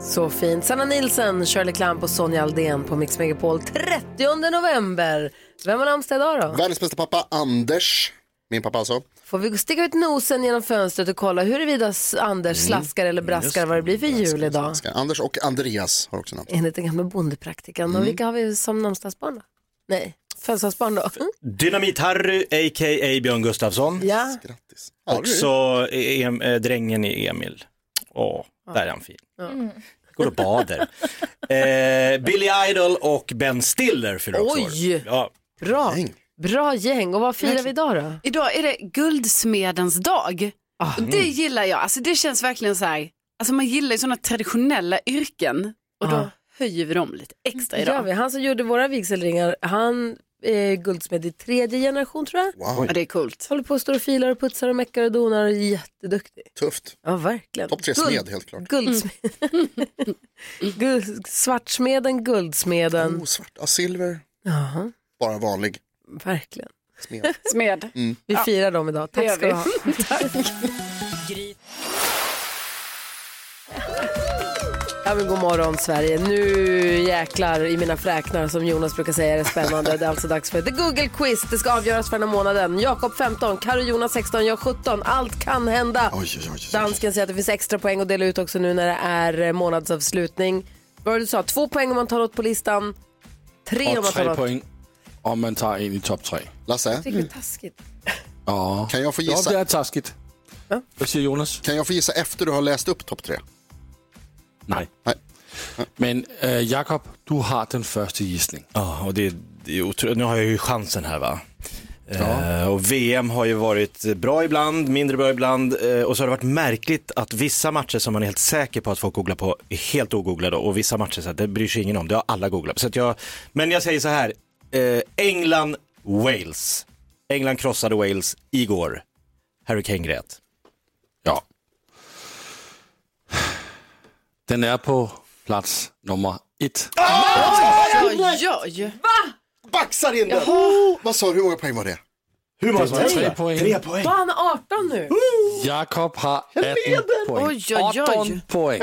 Så fint. Sanna Nilsen, Shirley Clamp och Sonja Aldén på Mix Megapol 30 november. Vem har namnsdag idag då? Världens bästa pappa, Anders. Min pappa alltså. Får vi sticka ut nosen genom fönstret och kolla huruvida Anders slaskar eller braskar vad det blir för jul idag? Ska- Anders och Andreas har också namn. Enligt den gamla bondepraktikan. Och vilka har vi som namnsdagsbarn då? Nej, födelsedagsbarn då? Dynamit-Harry, a.k.a. Björn Gustafsson. Ja, Grattis. Och så em, eh, drängen i Emil. Åh, där är han fin. Går och bader. eh, Billy Idol och Ben Stiller fyller också Oj! Ja, bra. Gäng. Bra gäng. Och vad firar vi idag då? Idag är det guldsmedens dag. Och det gillar jag. Alltså det känns verkligen så här, alltså man gillar ju sådana traditionella yrken och då Ja. höjer vi dem lite extra Det gör idag. vi. Han som gjorde våra vigselringar, han är guldsmed i tredje generation tror jag. Wow, Ja, det är coolt. Håller på och står och filar och putsar och meckar och donar. Jätteduktig. tufft. Ja, verkligen. Topp tre smed, helt klart. Guldsmed. Guld, svartsmeden, guldsmeden. Oh, svart. Ja, silver. Jaha, Bara vanlig verkligen. smed. Smed. Vi firar dem idag. Tack ska du ha. Ja, men god morgon Sverige. Nu jäklar i mina fräknar som Jonas brukar säga är det spännande. Det är alltså dags för The Google Quiz. Det ska avgöras för den här månaden. Jakob 15, Karo Jonas 16, jag 17. Allt kan hända. Oj, oj, oj. Dansken säger att det finns extra poäng att dela ut också nu när det är eh, månadsavslutning. Vad var det du sa? Två poäng om man tar något på listan. Tre om man tar tre något. poäng om man tar en i topp tre. Lasse, det är taskigt. Ja, kan jag få ja det gissa, är taskigt. Vad säger Jonas? kan jag få gissa efter du har läst upp topp tre? Nej. Nej. Men äh, Jakob, du har den första gissning. Ja, och det, det är otro... nu har jag ju chansen här va. Eh, och VM har ju varit bra ibland, mindre bra ibland eh, och så har det varit märkligt att vissa matcher som man är helt säker på att folk googlar på är helt ogooglade och vissa matcher så här, det bryr sig ingen om, det har alla googlat på. Så att jag, men jag säger så här, eh, England, Wales. England krossade Wales igår. Harry Kane grät. Ja. Den är på plats nummer ett. Oj, oj. Baxar in den! Vad sa du, hur många poäng var det? Hur många Tre poäng. Tre poäng. Var han 18 nu? Jakob har 18 poäng. Oj, oj, oj. 18 poäng.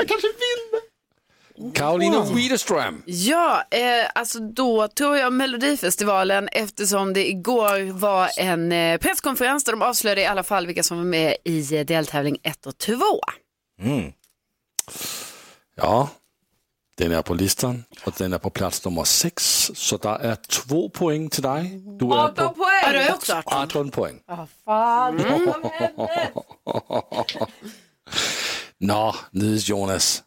Karolina Widerström. Ja, eh, alltså då tror jag Melodifestivalen eftersom det igår var en eh, presskonferens där de avslöjade i alla fall vilka som var med i eh, deltävling 1 och 2. Mm. Ja, den är på listan och den är på plats nummer sex. Så det är två poäng till dig. Du är 18 på Ja, poäng! är jag också 18. 18 poäng. Fan, Nå, Nils Jonas.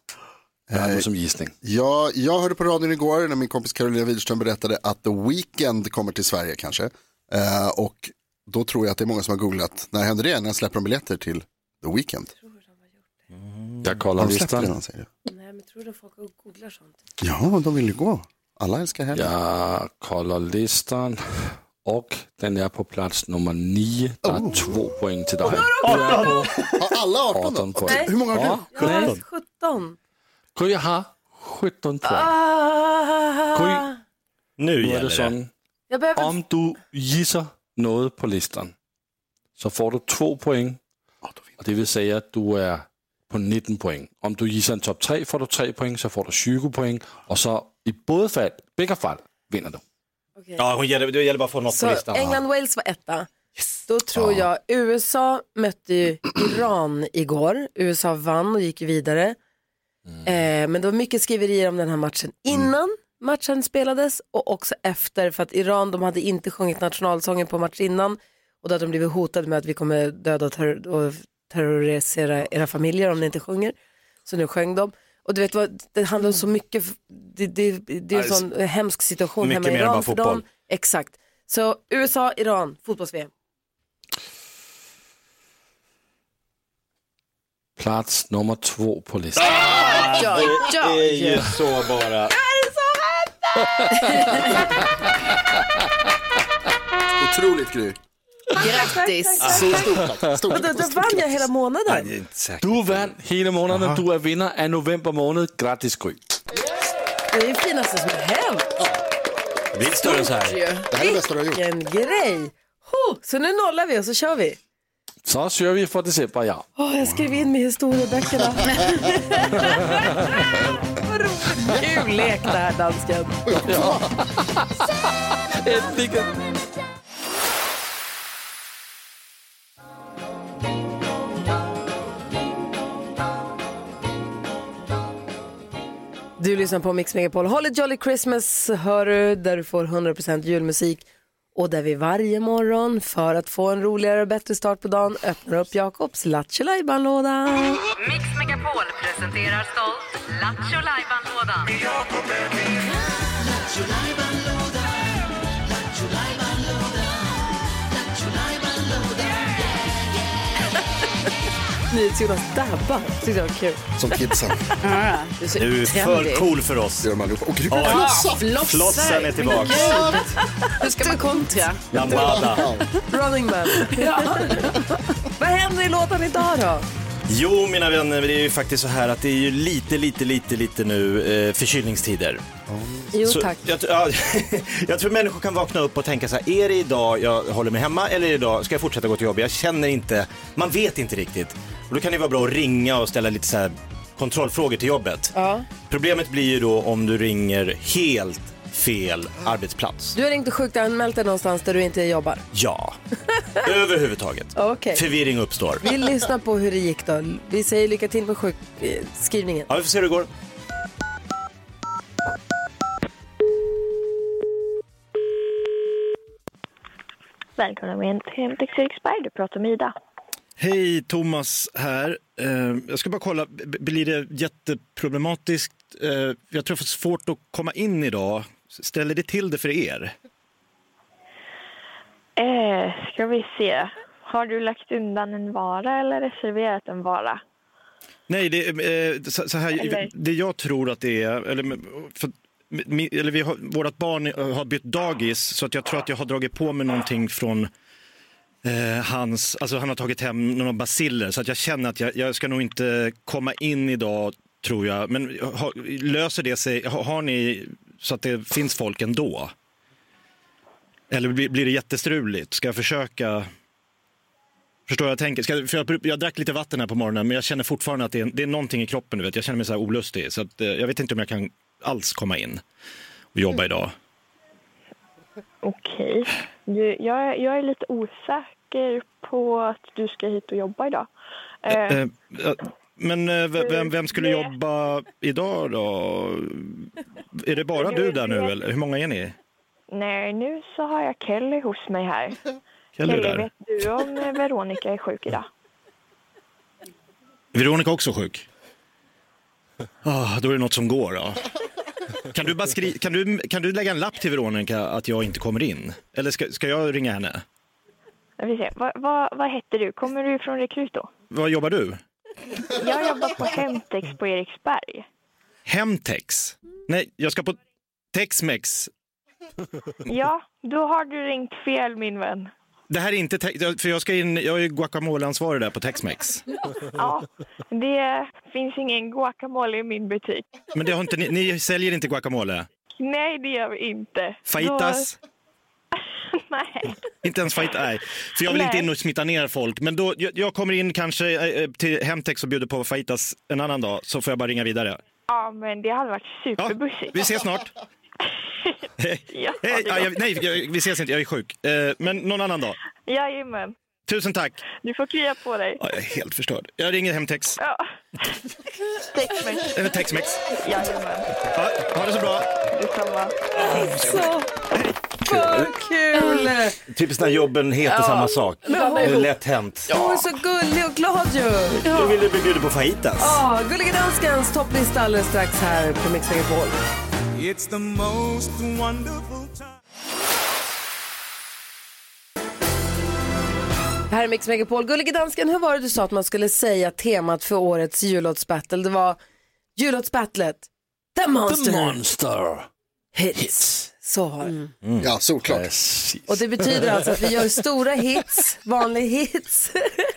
Vad har du som gissning? Ja, jag hörde på radion igår när min kompis Carolina Widerström berättade att The Weeknd kommer till Sverige kanske. Eh, och då tror jag att det är många som har googlat, när händer det? När släpper de biljetter till The Weeknd? Jag kollar det listan. Nej, tror du folk googlar sånt? Ja, de vill ju gå. Alla älskar helgen. Jag kollar listan. Och den är på plats nummer nio. Det är två poäng till dig. Du är på alla 18 18 då? poäng. Hur många har Ja, du? Jag har 17. Gry har 17 poäng. Ah. Gry, Nu gäller det. Jag behöver... Om du gissar något på listan så får du två poäng. Och det vill säga att du är på 19 poäng. Om du gissar en topp 3 får du 3 poäng, så får du 20 poäng. Och så i båda fall, bägge fall vinner du. Ja, hon gäller, det gäller bara att få något på Så listan. England-Wales var etta. Då tror jag USA mötte ju Iran igår. USA vann och gick vidare. Eh, men det var mycket skriverier om den här matchen innan matchen spelades och också efter för att Iran de hade inte sjungit nationalsången på match innan och då hade de blivit hotade med att vi kommer döda och, terror- och terrorisera era familjer om ni inte sjunger. Så nu sjöng de. Och du vet vad, det handlar om så mycket, det, det, det är en sån hemsk situation mycket hemma i mer än bara Iran för fotboll. dem. Exakt. Så USA, Iran, fotbolls-VM. Plats nummer två på listan. Ja, ja, Det är ju ja. så bara. Otroligt Gry. Grattis. Så stort tack. Och då, då vann jag hela månaden. Du vann hela månaden. Du är vinnare av november månad. Grattis Gry. Det är det finaste som har hänt. Det är större än så här. Det här är det bästa du har gjort. Vilken grej. Ho, så nu nollar vi och så kör vi. Så kör vi för december, ja. Åh, jag skrev in mig i historieböckerna. Vad roligt. Kul lek det här, dansken. Äntligen. Du lyssnar på Mix Megapol. Holly Jolly Christmas hör du, där du får 100% julmusik. Och där vi varje morgon, för att få en roligare och bättre start på dagen, öppnar upp Jakobs Lattjo låda Mix Megapol presenterar stolt Lattjo Lajban-lådan. NyhetsJonas dabba. Tyckte jag var kul. Som kidsen. Du är så Du är för cool för oss. Det gör de allihopa. Och Gry Ja. Flossar. Flossen är tillbaka. Hur ska man kontra? Lambada. Running man. Vad händer i låten idag då? Jo, mina vänner, det är ju faktiskt så här att det är ju lite, lite, lite, lite nu eh, förkylningstider. Jo Så tack. Jag, ja, jag tror människor kan vakna upp och tänka så här, är det idag jag håller mig hemma eller idag ska jag fortsätta gå till jobbet? Jag känner inte, man vet inte riktigt. Och då kan det vara bra att ringa och ställa lite så här kontrollfrågor till jobbet. Ja. Problemet blir ju då om du ringer helt fel arbetsplats. Du har och sjukanmält dig någonstans där du inte jobbar. Ja, överhuvudtaget. Okej. Förvirring uppstår. Vi lyssnar på hur det gick då. Vi säger lycka till med sjukskrivningen. Ja, vi får se hur det går. Välkomna med hem till Eriksberg. Du pratar med Ida. Hej, Thomas här. Eh, jag ska bara kolla, blir det jätteproblematiskt? Eh, jag tror det är svårt att komma in idag. Ställer det till det för er? Eh, ska vi se. Har du lagt undan en vara eller reserverat en vara? Nej, det, eh, så, så här, Eller? det jag tror att det är, eller, för, eller vi har, vårt barn har bytt dagis så att jag tror att jag har dragit på mig någonting från eh, hans, alltså han har tagit hem några basiller så att jag känner att jag, jag ska nog inte komma in idag tror jag. Men har, löser det sig, har, har ni så att det finns folk ändå? Eller blir, blir det jättestruligt? Ska jag försöka Förstår jag tänker? Ska, för jag, jag drack lite vatten här på morgonen men jag känner fortfarande att det är, det är någonting i kroppen. Du vet. Jag känner mig så här olustig. Så att, eh, jag vet inte om jag kan alls komma in och jobba idag. Okej. Du, jag, är- jag är lite osäker på att du ska hit och jobba idag. Eh, Eh, eh, men eh, vem, vem skulle Det- jobba idag då? Är det bara du där nu eller hur många är ni? nej, nu så har jag Kelly hos mig här. Kelly där. vet du om eh, Veronica är sjuk idag? Veronica är också sjuk? Ah, då är det något som går då. Kan du, bara skri- kan, du, kan du lägga en lapp till Veronica att jag inte kommer in? Eller ska, ska jag ringa henne? Jag vill se. Vad, heter du? Kommer du från Rekruto? Vad jobbar du? Jag jobbar på Hemtex på Eriksberg. Hemtex? Nej, jag ska på Texmex. Ja, då har du ringt fel min vän. Det här är inte, te- för jag ska in, jag är guacamoleansvarig där på Texmex. Ja, det finns ingen guacamole i min butik. Men det har inte, ni, ni säljer inte guacamole? Nej, det gör vi inte. Fajitas? Då... Nej. Inte ens fajit, nej. För jag vill inte Nej. in och smitta ner folk. Men då, jag, jag kommer in kanske eh, till Hemtex och bjuder på fajitas en annan dag, så får jag bara ringa vidare. Ja, men det hade varit superbussigt. Vi ses snart. Ja, Hej. Ja, jag, nej, jag, vi ses inte, jag är sjuk. Eh, men någon annan dag. Jajamän. Tusen tack. Du får krya på dig. Ja, jag är helt förstörd. Jag ringer Hemtex. Ja. Texmex. Texmex. Jajamän. Ja, ha det så bra. Detsamma. Så för kul! Typiskt när jobben heter Ja. samma sak. Men Det är lätt hänt. Hon är så gullig och glad ju. Då vill du bli bjuden på fajitas. Ja, Gullige Danskens topplista alldeles strax här på Mix Megapol. It's the most wonderful time. Här är Mix Megapol. Gullige Dansken, hur var det du sa att man skulle säga temat för årets jullåtsbattle? Det var jullåtsbattlet The Monster. The Monster. hits. Så har det. Ja, såklart. Och det betyder alltså att vi gör stora hits, vanliga hits.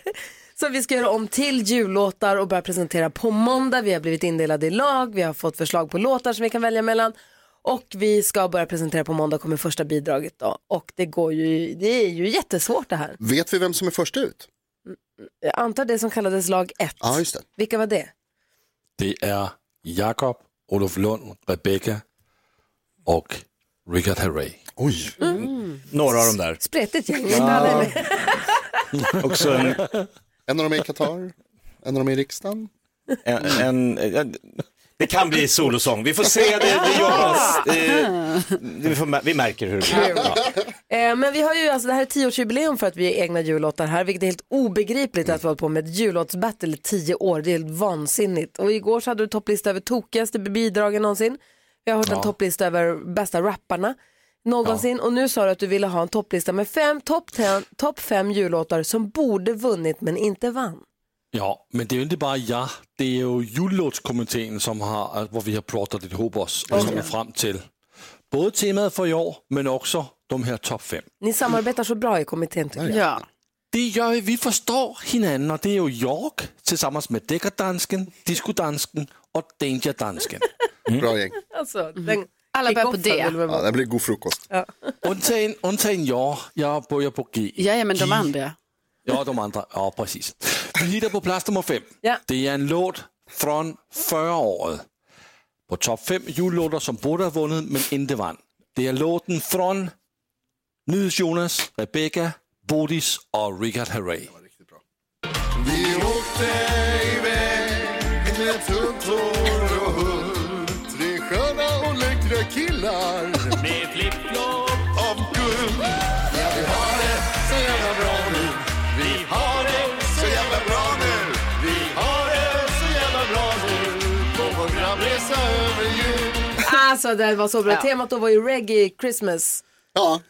Som vi ska göra om till jullåtar och börja presentera på måndag. Vi har blivit indelade i lag, vi har fått förslag på låtar som vi kan välja mellan. Och vi ska börja presentera på måndag, kommer första bidraget då. Och det går ju, det är ju jättesvårt det här. Vet vi vem som är först ut? Jag antar det som kallades lag 1. Ja, just det. Vilka var det? Det är Jakob, Olof Lund, Rebecca och Richard Herrey. Oj. Några av dem där. Spretigt gäng. Ja. Också en, En av dem är i Qatar, en av dem är i riksdagen. en, en, en det kan bli solosång. Vi får se, det, det jobbas. Eh, det, vi, får, vi märker hur det blir. Ja. Eh, men vi har ju, alltså det här är tioårsjubileum för att vi är egna jullåtar här, vilket är helt obegripligt att vi har hållit på med ett jullåtsbattle i tio år. Det är helt vansinnigt. Och igår så hade du topplista över tokigaste bidragen någonsin. Vi har hört en Ja. topplista över bästa rapparna någonsin. Och nu sa du att du ville ha en topplista med fem, topp top fem jullåtar som borde vunnit men inte vann. Ja, men det är ju inte bara jag. Det är ju jullåtskommittén som har, hvor vi har pratat ihop oss och kommit fram till både temat för i år, men också de här topp fem. Ni samarbetar så bra i kommittén tycker jag. Ja. Det gör vi, vi förstår hinanden och det är ju jag tillsammans med Deckardansken, Discodansken och Dangerdansken. Bra gäng. Alltså, den Alla börjar på D. Ja, det blir god frukost. Undtagen, undtagen jag, jag börjar på G. Ja, men de andra. Ja, de andra. Ja, precis. Vi hittar på plats nummer fem. Ja. Det är en låt från förra året. På topp fem jullåtar som borde ha vunnit men inte vann. Det är låten från Nyhets-Jonas, Rebecca, Bodis och Richard Herrey. Vi åkte över jul Alltså det var så bra. Ja. Temat då var ju reggae Christmas. Ja,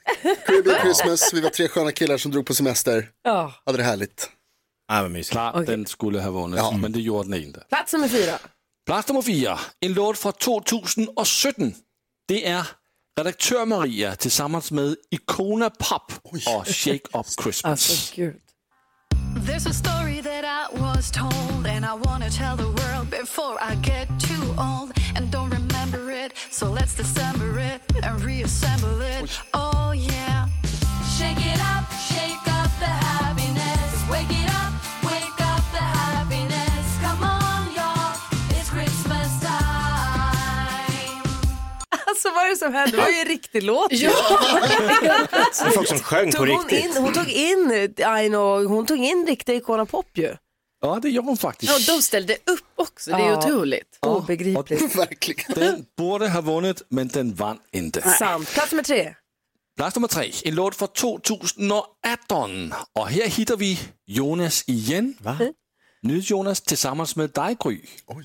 Caribbean Christmas. Vi var tre sköna killar som drog på semester. Ja. Hade det härligt. Ja, men mysigt. Klart den skulle ha vunnit, Ja. men det gjorde den inte. Plats nummer fyra. Plats nummer fyra, en låt från 2017. Det är redaktör Maria tillsammans med Icona Pop och Shake Up Christmas. Alltså gud. There's a story that I was told, and I wanna tell the world before I get too old and don't remember it. So let's dissemble it and reassemble it. Oh, yeah. Shake it up, shake up the happiness. Alltså vad är det som hände? Det var ju en riktig låt. Det är folk som sjöng på Tog hon, riktigt. in, hon tog in, know, hon tog in riktiga Icona Pop ju. Ja, det gjorde hon faktiskt. Ja, de ställde upp också, det är Ja. otroligt. Obegripligt. Verkligen. Den borde ha vunnit, men den vann inte. Sant. Plats nummer tre. Plats nummer tre, en låt från 2018. Och här hittar vi Jonas igen. Va? Nyhets-Jonas tillsammans med dig Gry. Oj.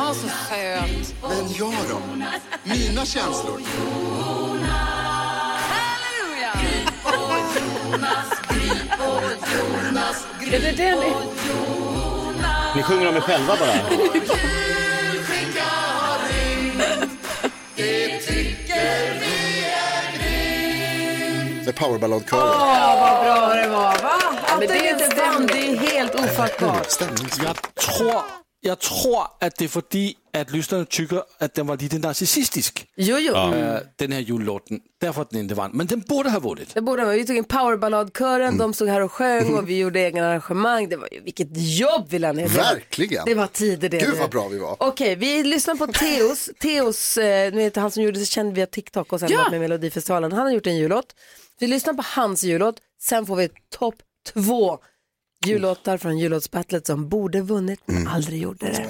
Åh, så söt. Men jag då? Mina känslor? Är det det ni... Ni sjunger om er själva bara. Det är powerballadkören. Åh, vad bra det var, va? Att men den det är inte vann, det är helt ofattbart. Stämningsfullt. Jag tror, jag tror att det är för att lyssnarna tycker att den var lite narcissistisk, Jo, jo. äh, den här jullåten. Därför att den inte vann. Men den borde ha vunnit. Det borde vara. Vi tog in powerballadkören, de stod här och sjöng och vi gjorde egna arrangemang. Det var ju, vilket jobb vi la ner. Det var- Verkligen. Det var tider det. Gud du. vad bra vi var. Okej, vi lyssnar på Teos. Teos, eh, ni vet han som gjorde sig känd via TikTok och sen Ja. med Melodifestivalen. Han har gjort en jullåt. Vi lyssnar på hans jullåt, sen får vi topp två jullåtar från jullåtsbattlet som borde vunnit men aldrig gjorde det.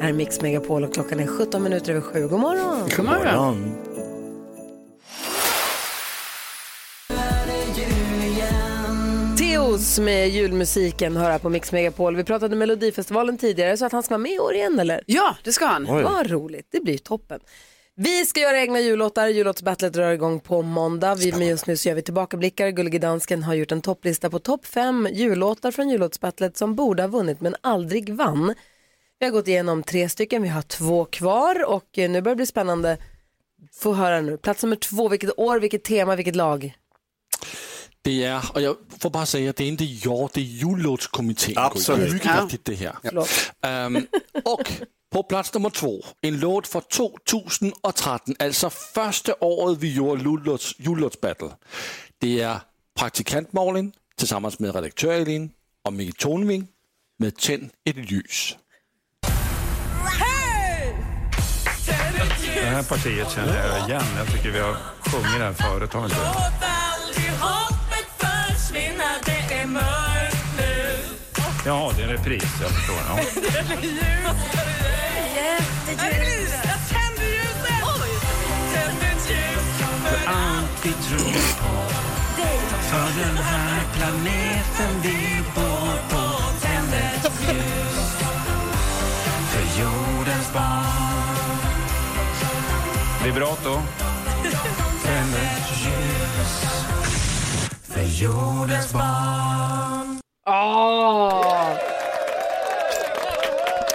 Här är Mix Megapol och klockan är 17 minuter över sju. God morgon. God morgon. Blues med julmusiken hör här på Mix Megapol. Vi pratade Melodifestivalen tidigare så att han ska vara med i år igen eller? Ja, det ska han. Oj. Vad roligt, det blir toppen. Vi ska göra egna jullåtar. Jullåtsbattlet drar igång på måndag. Vi, men just nu så gör vi tillbakablickar. Gullige Dansken har gjort en topplista på topp fem jullåtar från jullåtsbattlet som borde ha vunnit men aldrig vann. Vi har gått igenom tre stycken, vi har två kvar och eh, nu börjar det bli spännande. Få höra nu. Plats nummer två, vilket år, vilket tema, vilket lag? Det är, och jag får bara säga, det är inte jag, det är jullåtskommittén. Absolut. Det är mycket Ja. viktigt det här. Förlåt. Ehm, och på plats nummer två, en låt från 2013, alltså första året vi gjorde jullåts, jullåtsbattle. Det är praktikant Malin tillsammans med redaktör Elin och Micke Tornving med Tänd ett ljus. Det här partiet känner jag igen. Jag tycker vi har sjungit det här förut, har vi inte? Jaha, det är en repris. Jag förstår. Ja. För alltid tro på För den här planeten vi bor på. Tänd ett ljus För jordens barn. Vibrato. Tänd ett ljus För jordens barn. Åh!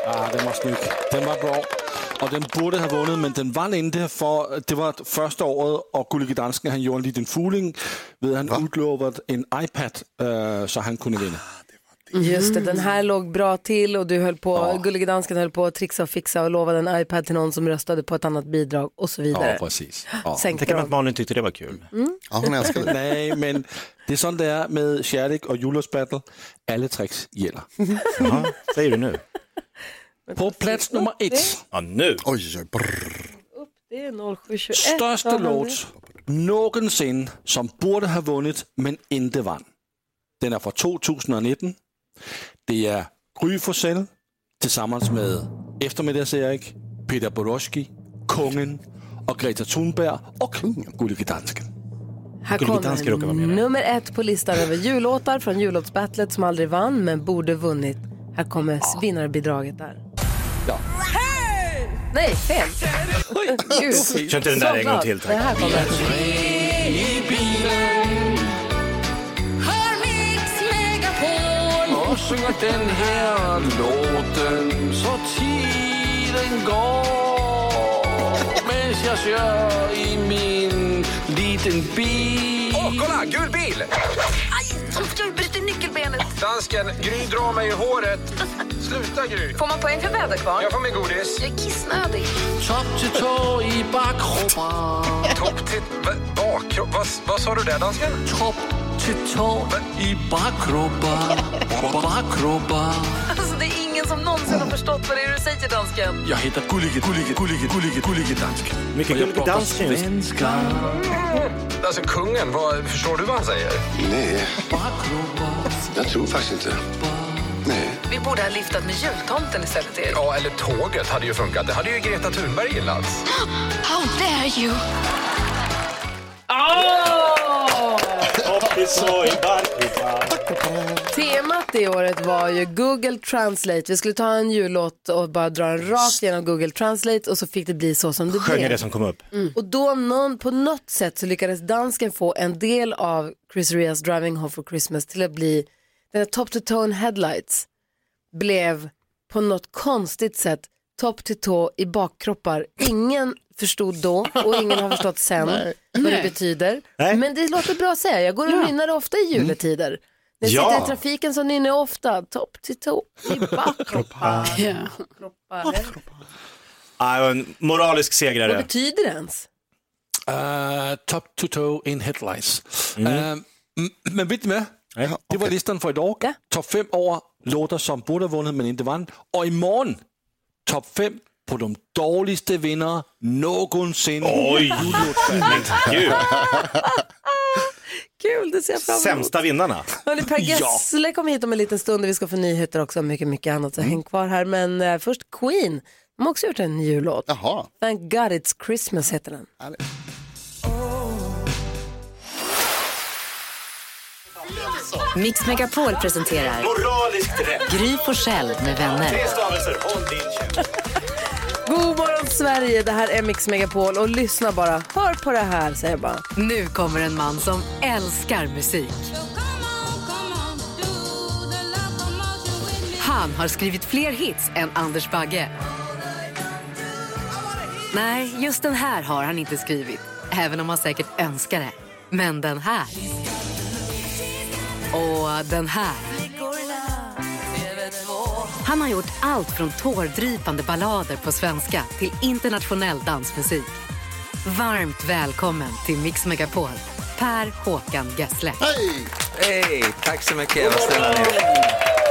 Ah, den var snygg. Den var bra. Och den borde ha vunnit, men den vann inte för det var första året och Gullige Dansken han gjorde en liten fuling ved han utlovat en iPad eh, så han kunde vinna. Just det, den här låg bra till och du höll på, Gullige Dansken höll på att trixa och fixa och lovade en iPad till någon som röstade på ett annat bidrag och så vidare. Ja, precis. Ja. Tänk att dem. Malin tyckte det var kul. Ja, hon älskar det. Nej, men det är sånt det är med kärlek och jullåtsbattle. Alla tricks gäller. Jaha, säger du nu? På plats nummer ett, Ja, nu. Oj, oj, brrr. Det är 0721. största låt någonsin som borde ha vunnit men inte vann. Den är från 2019. Det är Gry Forssell tillsammans med Eftermiddags-Erik, Peter Borowski, Kungen och Greta Thunberg och Gullige Dansken. Här kommer nummer ett på listan över jullåtar från jullåtsbattlet som aldrig vann men borde vunnit. Här kommer vinnarbidraget där. Ja. Nej, fel. Gud. Kör inte den där en gång till, Det tack. här kommer. Och synger den här låten så tiden går Medan jag kör i min liten bil Åh, kolla! Gul bil! Bryter nyckelbenet. Dansken, Gry drar mig i håret. Sluta, Gry. Får man poäng för väderkvarn? Jag får min godis. Jag är kissnödig. Topp till tå i bakkroppen Topp till... Bakkropp? Vad, vad sa du där, dansken? Topp till tå i bakkroppen Bakkroppen Alltså det är ingen som någonsin har förstått vad det är du säger dansken. Jag heter Gullige, Gullige, Gullige, Gullige, Gullige Dansken Mycket Gullige just. svenska Alltså, kungen, vad, förstår du vad han säger? Nej, jag tror faktiskt inte. Nej. Vi borde ha liftat med jultomten istället Erik. Ja, eller tåget hade ju funkat. Det hade ju Greta Thunberg gillat. How dare you! Temat det året var ju Google Translate. Vi skulle ta en jullåt och bara dra den rakt genom Google Translate och så fick det bli så som det Sjöng blev. det som kom upp. Och då någon, på något sätt så lyckades dansken få en del av Chris Rias Driving Home for Christmas till att bli, den här Top to Tone Headlights blev på något konstigt sätt topp till tå i bakkroppar. Ingen förstod då och ingen har förstått sen vad det Nej. betyder. Nej. Men det låter bra att säga, jag går och nynnar det ofta i juletider. När jag Ja. sitter i trafiken så nynnar jag ofta topp till tå i bakkroppar. Ja. Kroppar. Ah, en moralisk Vad segrare. betyder det ens? Uh, top to toe in headlights. Uh, m- men vet ni Nej. Det var listan för idag. Ja. Topp fem år låtar som borde ha vunnit men inte vann. Och imorgon topp fem på de dåligaste vinnare någonsin. Oj, gud. Kul, det ser jag fram emot. Sämsta vinnarna. Hörrni, per Ja. Gessle kommer hit om en liten stund och vi ska få nyheter också och mycket, mycket annat. Så häng kvar här. Men eh, först Queen. De har också gjort en jullåt. Jaha. Thank God It's Christmas heter den. Mix Megapol presenterar Moraliskt rätt. Gry Forssell med vänner. Tre stavelser, håll din käft. God morgon Sverige, det här är Mix Megapol och lyssna bara. Hör på det här säger jag bara. Nu kommer en man som älskar musik. Han har skrivit fler hits än Anders Bagge. Nej, just den här har han inte skrivit. Även om han säkert önskar det. Men den här. Och den här. Han har gjort allt från tårdrypande ballader på svenska till internationell dansmusik. Varmt välkommen till Mix Megapol, Per Håkan Gessle. Hej! Hej, tack så mycket. Vad snälla ni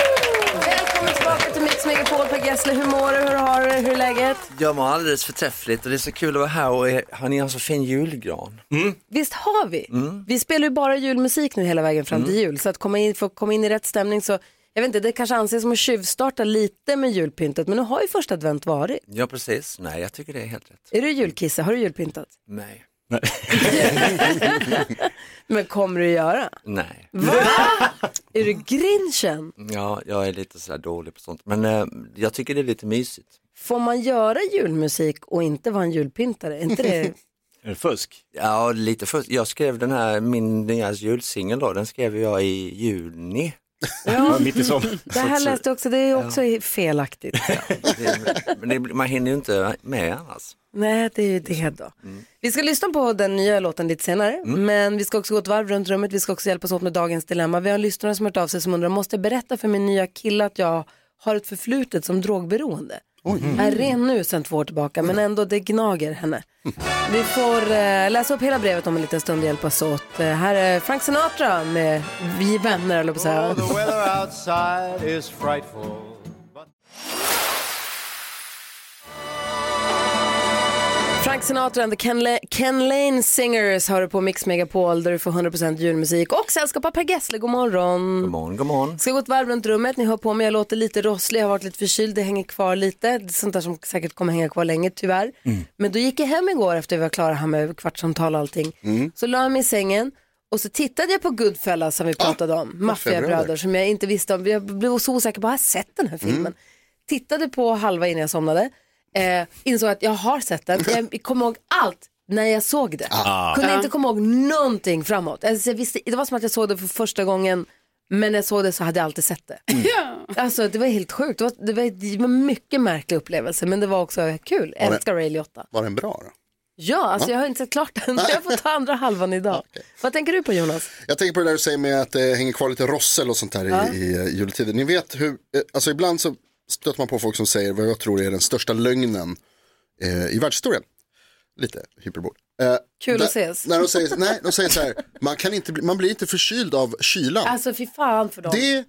till Mix Megapol Per Gessle. Hur mår du? Hur har du? Hur är läget? Jag mår alldeles förträffligt och det är så kul att vara här och är, har ni en så fin julgran? Visst har vi? Mm. Vi spelar ju bara julmusik nu hela vägen fram till jul. Så att komma in, få komma in i rätt stämning så, jag vet inte, det kanske anses som att tjuvstarta lite med julpyntet. Men nu har ju första advent varit. Ja, precis. Nej, jag tycker det är helt rätt. Är du julkisse? Har du julpyntat? Nej. Men kommer du göra? Nej. Va? är du grinchen? Ja, jag är lite sådär dålig på sånt. Men eh, jag tycker det är lite mysigt. Får man göra julmusik och inte vara en julpyntare? Är inte det... Är det fusk? Ja, lite först. Jag skrev den här, min nya julsingel då, den skrev jag i juni. Ja. Mitt i sommaren. Det här läste jag också, det är också felaktigt. Det, men det, man hinner ju inte med annars. Nej, det är ju det då. Vi ska lyssna på den nya låten lite senare, men vi ska också gå ett varv runt rummet. Vi ska också hjälpas åt med dagens dilemma. Vi har en lyssnare som har hört av sig som undrar, måste jag berätta för min nya kille att jag har ett förflutet som drogberoende? Jag är ren nu sedan två år tillbaka, men ändå det gnager henne. Vi får eh, läsa upp hela brevet om en liten stund och hjälpas åt. Eh, här är Frank Sinatra med Vi vänner, eller på att säga. The weather outside is frightful. Frank Sinatra and the Ken, La- Ken Lane Singers har du på Mix Megapol där du får 100% julmusik och sällskap av Per Gessle. God morgon. God morgon, god morgon. Ska gå ett varv runt rummet, ni hör på mig, jag låter lite rosslig, jag har varit lite förkyld, det hänger kvar lite. Det är sånt där som säkert kommer hänga kvar länge, tyvärr. Men då gick jag hem igår efter vi var klara här med kvartssamtal och allting. Så la jag mig i sängen och så tittade jag på Goodfellas som vi pratade om, Maffiabröder som jag inte visste om. Jag blev så osäker på, har jag sett den här filmen? Tittade på halva innan jag somnade, eh, insåg att jag har sett den, jag kommer ihåg allt när jag såg det. Ah. Kunde Ja. inte komma ihåg någonting framåt. Alltså, jag visste, det var som att jag såg det för första gången men när jag såg det så hade jag alltid sett det. Alltså det var helt sjukt. Det var, det var, det var en mycket märklig upplevelse men det var också kul. Jag älskar Ray Liotta. Var den bra då? Ja, alltså jag har inte sett klart den. Jag får ta andra halvan idag. Vad tänker du på Jonas? Jag tänker på det där du säger med att det hänger kvar lite rossel och sånt där Ja. i, i eh, juletiden. Ni vet hur, eh, alltså ibland så stöter man på folk som säger vad jag tror är den största lögnen eh, i världshistorien. Lite hyperbol. Eh, Kul där- att ses. När de säger, nej, de säger så här, man, kan inte bli, man blir inte förkyld av kylan. Alltså fy fan för dem. Det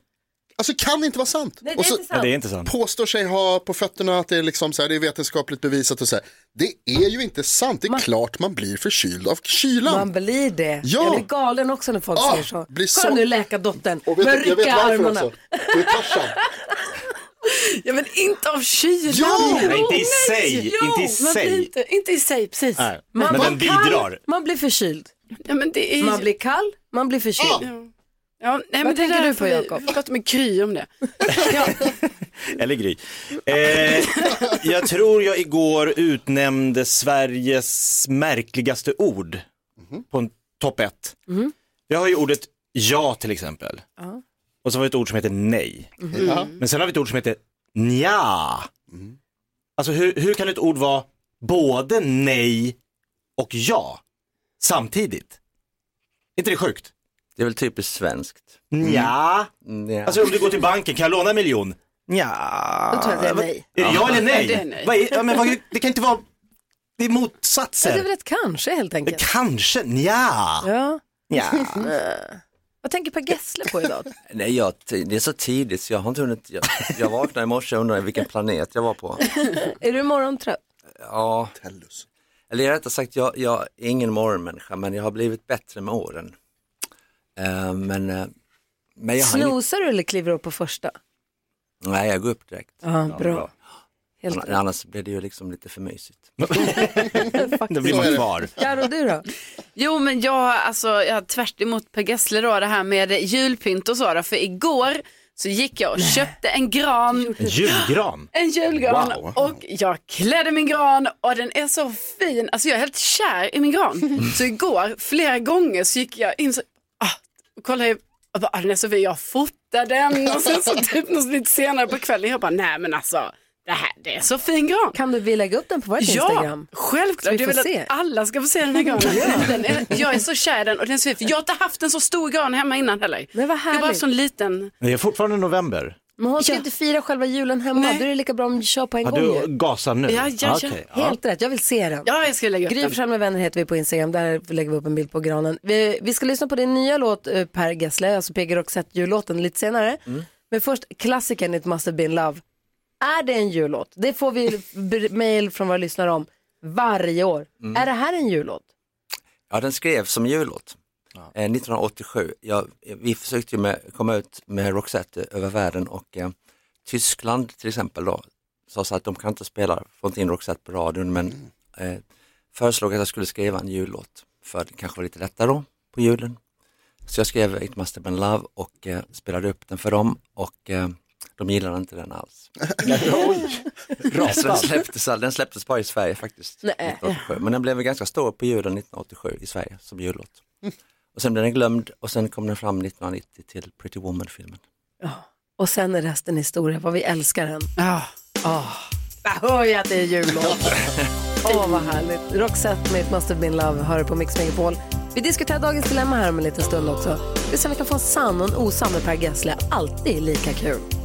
alltså, kan inte vara sant. Nej, det är och så inte sant. Ja, det är inte sant. påstår sig ha på fötterna att det är, liksom så här, det är vetenskapligt bevisat och så här. Det är ju inte sant. Det är klart man blir förkyld av kylan. Man blir det. Ja. Jag blir galen också när folk Ah, säger så. blir Kolla så- nu läkardottern. Och vet, jag vet varför armarna. också. Det är Tarzan. Ja men inte av kylan. Ja! Nej, inte i sig, Jo, inte i man blir sig. Inte, inte i sig, precis. Nej, Man men den kall, bidrar. Man blir förkyld. Ja, men det är... Man blir kall, man blir förkyld. Ja. Ja, nej, Vad tänker du på, Jakob? Vi pratar med Kry om det. Eller Gry. Eh, jag tror jag igår utnämnde Sveriges märkligaste ord på en topp ett. Vi har ju ordet ja till exempel. Ja. Och så har vi ett ord som heter nej. Ja. Men sen har vi ett ord som heter nja. Alltså hur, hur kan ett ord vara både nej och ja samtidigt? Är inte det sjukt? Det är väl typiskt svenskt. Nja. Ja. Alltså om du går till banken, kan jag låna en miljon? Nja. Då tror jag det är nej. Är det ja eller nej? Ja, det är nej. Vad är, ja, men vad, det kan inte vara, det är Ja, motsatser. det är väl ett kanske helt enkelt. Kanske, nja. Ja. Ja. Vad tänker Per Gessle på idag? Nej, jag, det är så tidigt så jag har inte hunnit, jag, jag vaknade i morse och undrade vilken planet jag var på. är du morgontrött? Ja, eller rättare sagt, jag, jag är ingen morgonmänniska men jag har blivit bättre med åren. Eh, men, eh, men jag har inget, Snosar du eller kliver upp på första? nej jag går upp direkt. Ja, bra. Helt rätt. Annars blir det ju liksom lite för mysigt. Då blir man kvar. Karo, du då? Jo men jag, alltså, jag tvärt emot Per Gessle då det här med julpynt och så då, för igår så gick jag och köpte en gran. En julgran? En julgran Wow. och jag klädde min gran och den är så fin. Alltså jag är helt kär i min gran. Så igår flera gånger så gick jag in så, ah, och kollade och bara, ah, den är så fin, jag fotade den och sen så typ något lite senare på kvällen jag bara, nej men alltså det här det är så fin gran. Kan du vi lägga upp den på vårt Ja, Instagram? Så självklart. Jag vill se. att alla ska få se den här granen. Är, jag är så kär i den och den är så fin. Jag har inte haft en så stor gran hemma innan heller. Men vad Det är bara en härligt. sån liten. Det är fortfarande november. Men hon ska Ja. inte fira själva julen hemma, Nej. då är det lika bra om du kör på en Ja, gång du gasar nu? Ja, ja, ja. Ja. Helt rätt, jag vill se den. Ja, jag ska lägga upp Gry den. Forssell med vänner heter vi på Instagram, där lägger vi upp en bild på granen. Vi, vi ska lyssna på din nya låt eh, Per Gessle, alltså PG Roxette jullåten lite senare. Men först klassikern It must have been love. Är det en jullåt? Det får vi mail från våra lyssnare om varje år. Mm. Är det här en jullåt? Ja, den skrevs som jullåt eh, 1987. Ja, vi försökte ju med, komma ut med Roxette över världen och eh, Tyskland till exempel då sa så att de kan inte spela, får inte in Roxette på radion men eh, föreslog att jag skulle skriva en jullåt för det kanske var lite lättare då på julen. Så jag skrev It must have been love och eh, spelade upp den för dem och eh, de gillade inte den alls. Så den, släpptes, den släpptes bara i Sverige faktiskt. Nej. 1987. Men den blev ganska stor på julen 1987 i Sverige som jullåt. Och sen blev den glömd och sen kom den fram 1990 till Pretty Woman-filmen. Och sen är resten historia, vad vi älskar den. Ja. Oh. Jag hör ju att det är jullåt. Åh, vad härligt. Roxette med It must have been love hör på Mix Megapol. Vi diskuterar dagens dilemma här om en liten stund också. Vi ser om vi kan få en sann och en osann med Per Gessle. Alltid lika kul.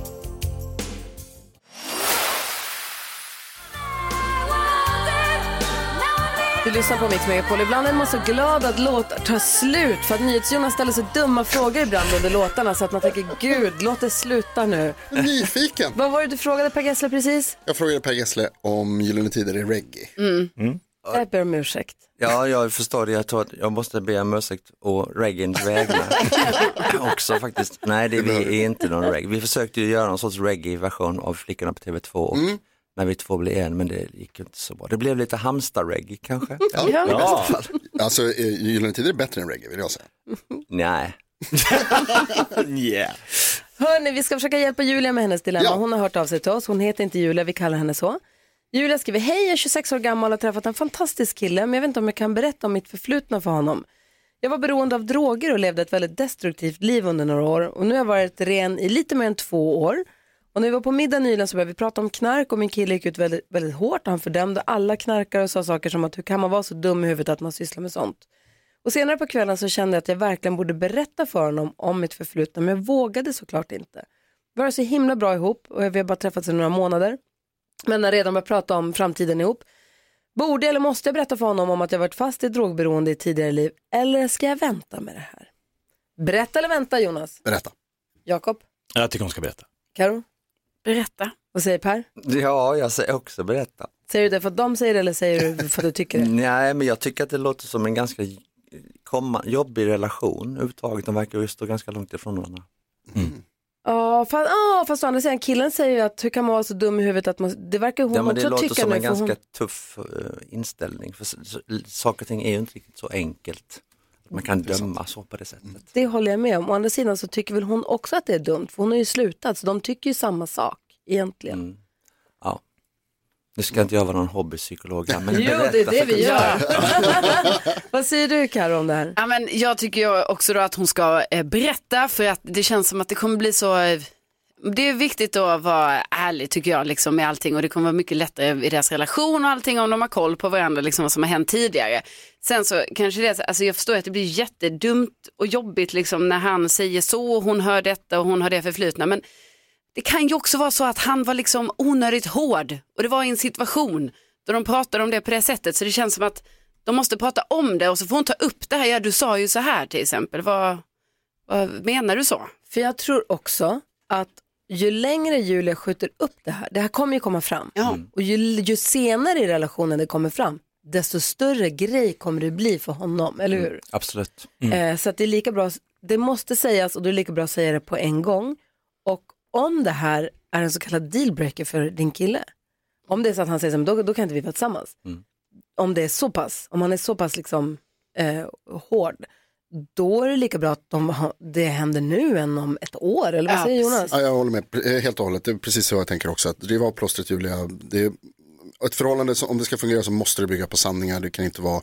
Du lyssnar på Mix Megapol. Ibland är man så glad att låtar tar slut för att NyhetsJonas ställer så dumma frågor ibland under låtarna så att man tänker gud, låt det sluta nu. Nyfiken. Vad var det du frågade Per Gessle precis? Jag frågade Per Gessle om Gyllene Tider är reggae. Mm. Jag ber om ursäkt. Ja, jag förstår det. Jag tror att jag måste be om ursäkt och reggaeins vägnar också faktiskt. Nej, det, vi är inte någon reggae. Vi försökte ju göra någon sorts reggae-version av Flickorna på TV2 och när vi två blev en, men det gick ju inte så bra. Det blev lite Halmstad-reggae kanske. Ja. I bästa fall. Alltså Gyllene Tider är bättre än reggae vill jag säga. Nej. yeah. Hörni, vi ska försöka hjälpa Julia med hennes dilemma. Hon har hört av sig till oss. Hon heter inte Julia, vi kallar henne så. Julia skriver, hej jag är 26 år gammal och har träffat en fantastisk kille men jag vet inte om jag kan berätta om mitt förflutna för honom. Jag var beroende av droger och levde ett väldigt destruktivt liv under några år och nu har jag varit ren i lite mer än två år. Och när vi var på middag nyligen så började vi prata om knark och min kille gick ut väldigt, väldigt hårt. Han fördömde alla knarkare och sa saker som att hur kan man vara så dum i huvudet att man sysslar med sånt. Och senare på kvällen så kände jag att jag verkligen borde berätta för honom om mitt förflutna men jag vågade såklart inte. Vi var så himla bra ihop och vi har bara träffats i några månader. Men har redan börjat prata om framtiden ihop. Borde eller måste jag berätta för honom om att jag varit fast i drogberoende i tidigare liv eller ska jag vänta med det här? Berätta eller vänta Jonas? Berätta. Jakob? Jag tycker hon ska berätta. Karo? Berätta. Vad säger Per? Ja, jag säger också berätta. Säger du det för att de säger det eller säger du för att du tycker det? Nej, men jag tycker att det låter som en ganska komma, jobbig relation överhuvudtaget. De verkar ju stå ganska långt ifrån varandra. Ja, fast, ah, fast å andra sidan killen säger ju att hur kan man vara så dum i huvudet att man, det verkar hon Ja, men det också låter tycka som nu. en för ganska hon, tuff eh, inställning. För saker och ting är ju inte riktigt så enkelt. Man kan döma så på det sättet. det håller jag med om. Å andra sidan så tycker väl hon också att det är dumt för hon har ju slutat så de tycker ju samma sak egentligen. Mm. Ja. Nu ska inte jag vara någon hobbypsykolog här, men Jo, berätta det är det vi gör. Vad säger du Karo om det här? Ja, men jag tycker ju också då att hon ska eh, berätta för att det känns som att det kommer bli så eh, det är viktigt att vara ärlig tycker jag liksom, med allting och det kommer vara mycket lättare i deras relation och allting om de har koll på varandra, liksom, vad som har hänt tidigare. Sen så kanske det, alltså jag förstår att det blir jättedumt och jobbigt liksom, när han säger så och hon hör detta och hon har det förflutna. Men det kan ju också vara så att han var liksom onödigt hård och det var i en situation då de pratade om det på det sättet så det känns som att de måste prata om det och så får hon ta upp det här, ja du sa ju så här till exempel, vad, vad menar du så? För jag tror också att ju längre Julia skjuter upp det här, det här kommer ju komma fram. Och ju, ju senare i relationen det kommer fram, desto större grej kommer det bli för honom, eller hur? Absolut. Eh, så att det är lika bra, det måste sägas och då är det lika bra att säga det på en gång. Och om det här är en så kallad dealbreaker för din kille, Om det är så att han säger så, då, då kan inte vi vara tillsammans. Mm. Om det är så pass, om han är så pass liksom eh, hård, då är det lika bra att de, har- det händer nu än om ett år, eller vad Ja, säger Jonas? Ja, jag håller med eh, helt och hållet. Det är precis så jag tänker också. Att driva av plåstret Julia, det är ett förhållande, som, om det ska fungera så måste det bygga på sanningar. Det kan inte vara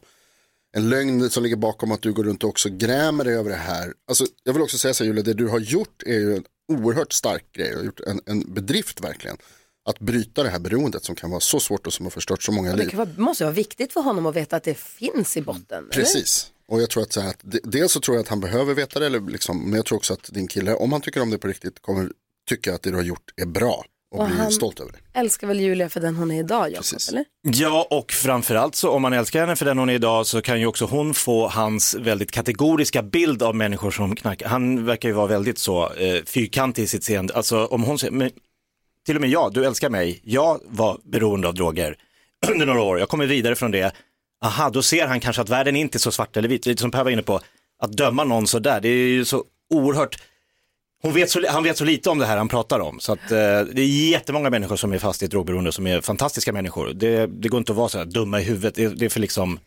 en lögn som ligger bakom att du går runt och också grämer dig över det här. Alltså, jag vill också säga så här Julia, det du har gjort är ju en oerhört stark grej. Du har gjort en, en bedrift verkligen. Att bryta det här beroendet som kan vara så svårt och som har förstört så många Det liv. kan vara, måste vara viktigt för honom att veta att det finns i botten. eller? Precis. Och jag tror att, så här, att de- dels så tror jag att han behöver veta det, eller liksom, men jag tror också att din kille, om han tycker om det på riktigt, kommer tycka att det du har gjort är bra och, Och bli han- stolt över det. Älskar väl Julia för den hon är idag, Jakob? Eller? Ja, och framförallt så om man älskar henne för den hon är idag så kan ju också hon få hans väldigt kategoriska bild av människor som knarkar. Han verkar ju vara väldigt så eh, fyrkantig i sitt seende. Alltså om hon säger, men, till och med jag, du älskar mig, jag var beroende av droger under några år, jag kommer vidare från det. Aha, då ser han kanske att världen inte är så svart eller vit, lite som Per var inne på. Att döma någon så där, det är ju så oerhört hon vet så, han vet så lite om det här han pratar om. Så att, eh, det är jättemånga människor som är fast i ett drogberoende som är fantastiska människor. Det, det går inte att vara så här dumma i huvudet. Det, det är för liksom,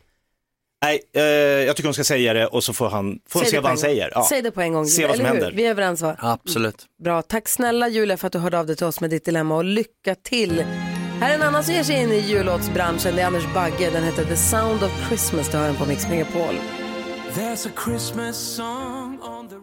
nej, eh, jag tycker hon ska säga det och så får han, får se det på vad han en gång. säger. Ja. Säg det på en gång, Se vad som händer. Vi är överens va? Absolut. Bra, tack snälla Julia för att du hörde av dig till oss med ditt dilemma och lycka till. Här är en annan som ger sig in i jullåtsbranschen, det är Anders Bagge, den heter The Sound of Christmas, du hör den på Mix Megapol. There's a Christmas song on the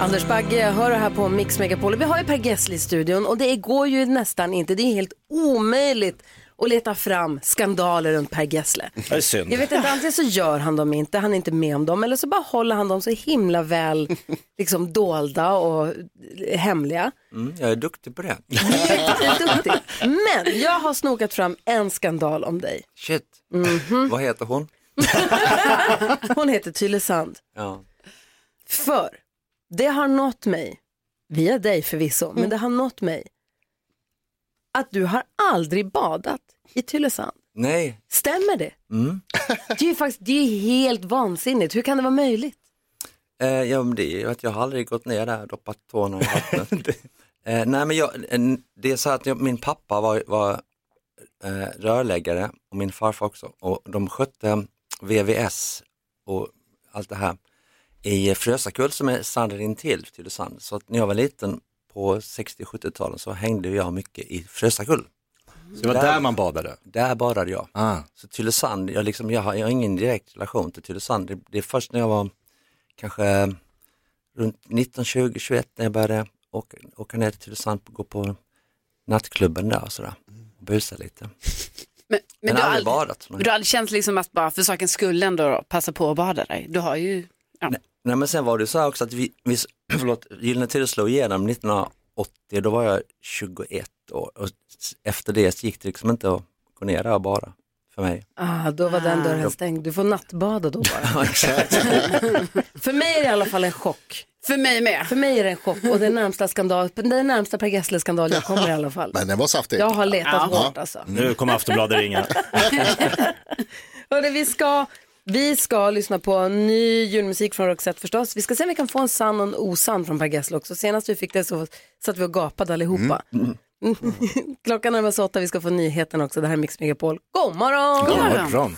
Anders Bagge hör du här på Mix Megapol. Vi har ju Per Gessle i studion och det går ju nästan inte, det är helt omöjligt att leta fram skandaler runt Per Gessle. Det är synd. Jag vet inte, antingen så gör han dem inte, han är inte med om dem, eller så bara håller han dem så himla väl liksom dolda och hemliga. Mm, jag är duktig på det. Jätteduktigt. Men jag har snokat fram en skandal om dig. Shit, Mhm. vad heter hon? Hon heter Tylösand. Ja. För det har nått mig, via dig förvisso, men det har nått mig att du har aldrig badat i Tylösand. Nej. Stämmer det? Mm. Det är ju faktiskt det är helt vansinnigt. Hur kan det vara möjligt? Eh, ja, men det är ju att jag har aldrig gått ner där och doppat tårna i vattnet. eh, nej, men jag, det är så att jag, min pappa var, var eh, rörläggare och min farfar också och de skötte VVS och allt det här i Frösakull som är stranden intill Tylösand. Så att när jag var liten på 60-70-talen så hängde jag mycket i Frösakull. Så det var där man badade? Där badade jag. Ah. Så Tylösand, jag, liksom, jag, har, jag har ingen direkt relation till Tylösand. Det, det är först när jag var kanske runt 19, 20, 21 när jag började åka, åka ner till Tylösand och gå på nattklubben där och sådär. Och busa lite. Men, Men du har aldrig badat. Men du har aldrig känt liksom att bara för sakens skull ändå passa på att bada dig? Du har ju, ja. Nej men sen var det så här också att vi, vi förlåt, Gyllene Tider slog igenom 1980, då var jag 21 år och efter det gick det liksom inte att gå ner där bada för mig. Ah, då var den dörren stängd. Du får nattbada då bara. För mig är det i alla fall en chock. För mig med. För mig är det en chock och det är närmsta skandal, det är närmsta Per Gessle-skandal jag kommer i alla fall. Men den var saftig. Jag har letat Ja. hårt alltså. Nu kommer Aftonbladet ringa. Hörde, vi, ska, vi ska lyssna på ny julmusik från Roxette förstås. Vi ska se om vi kan få en sann och en osann från Per Gessle också. Senast vi fick det så satt vi och gapade allihopa. Mm. Klockan närmar sig åtta, vi ska få nyheten också. Det här är Mix Megapol. God morgon! God morgon.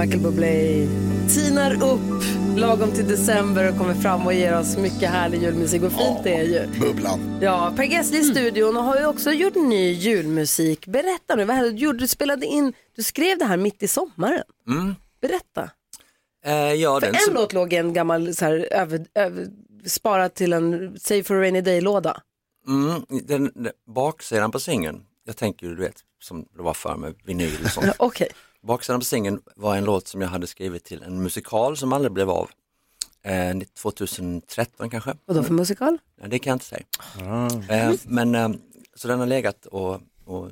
Michael Bublé tinar upp lagom till december och kommer fram och ger oss mycket härlig julmusik. Och fint det är ju. Bubblan. Ja, Per Gessle i studion och har ju också gjort ny julmusik. Berätta nu, vad hände? du gjorde? Du spelade in, du skrev det här mitt i sommaren. Mm. Berätta. Eh, ja, För den en som- låt låg i en gammal, så här, över, över, sparad till en Save for a rainy day-låda. Mm, den, den, baksidan på singeln, jag tänker du vet som det var för med vinyl och sånt. Okej. Baksidan på singeln var en låt som jag hade skrivit till en musikal som aldrig blev av. Eh, 2013 kanske. Vad då för musikal? Det kan jag inte säga. Eh, men eh, så den har legat och, och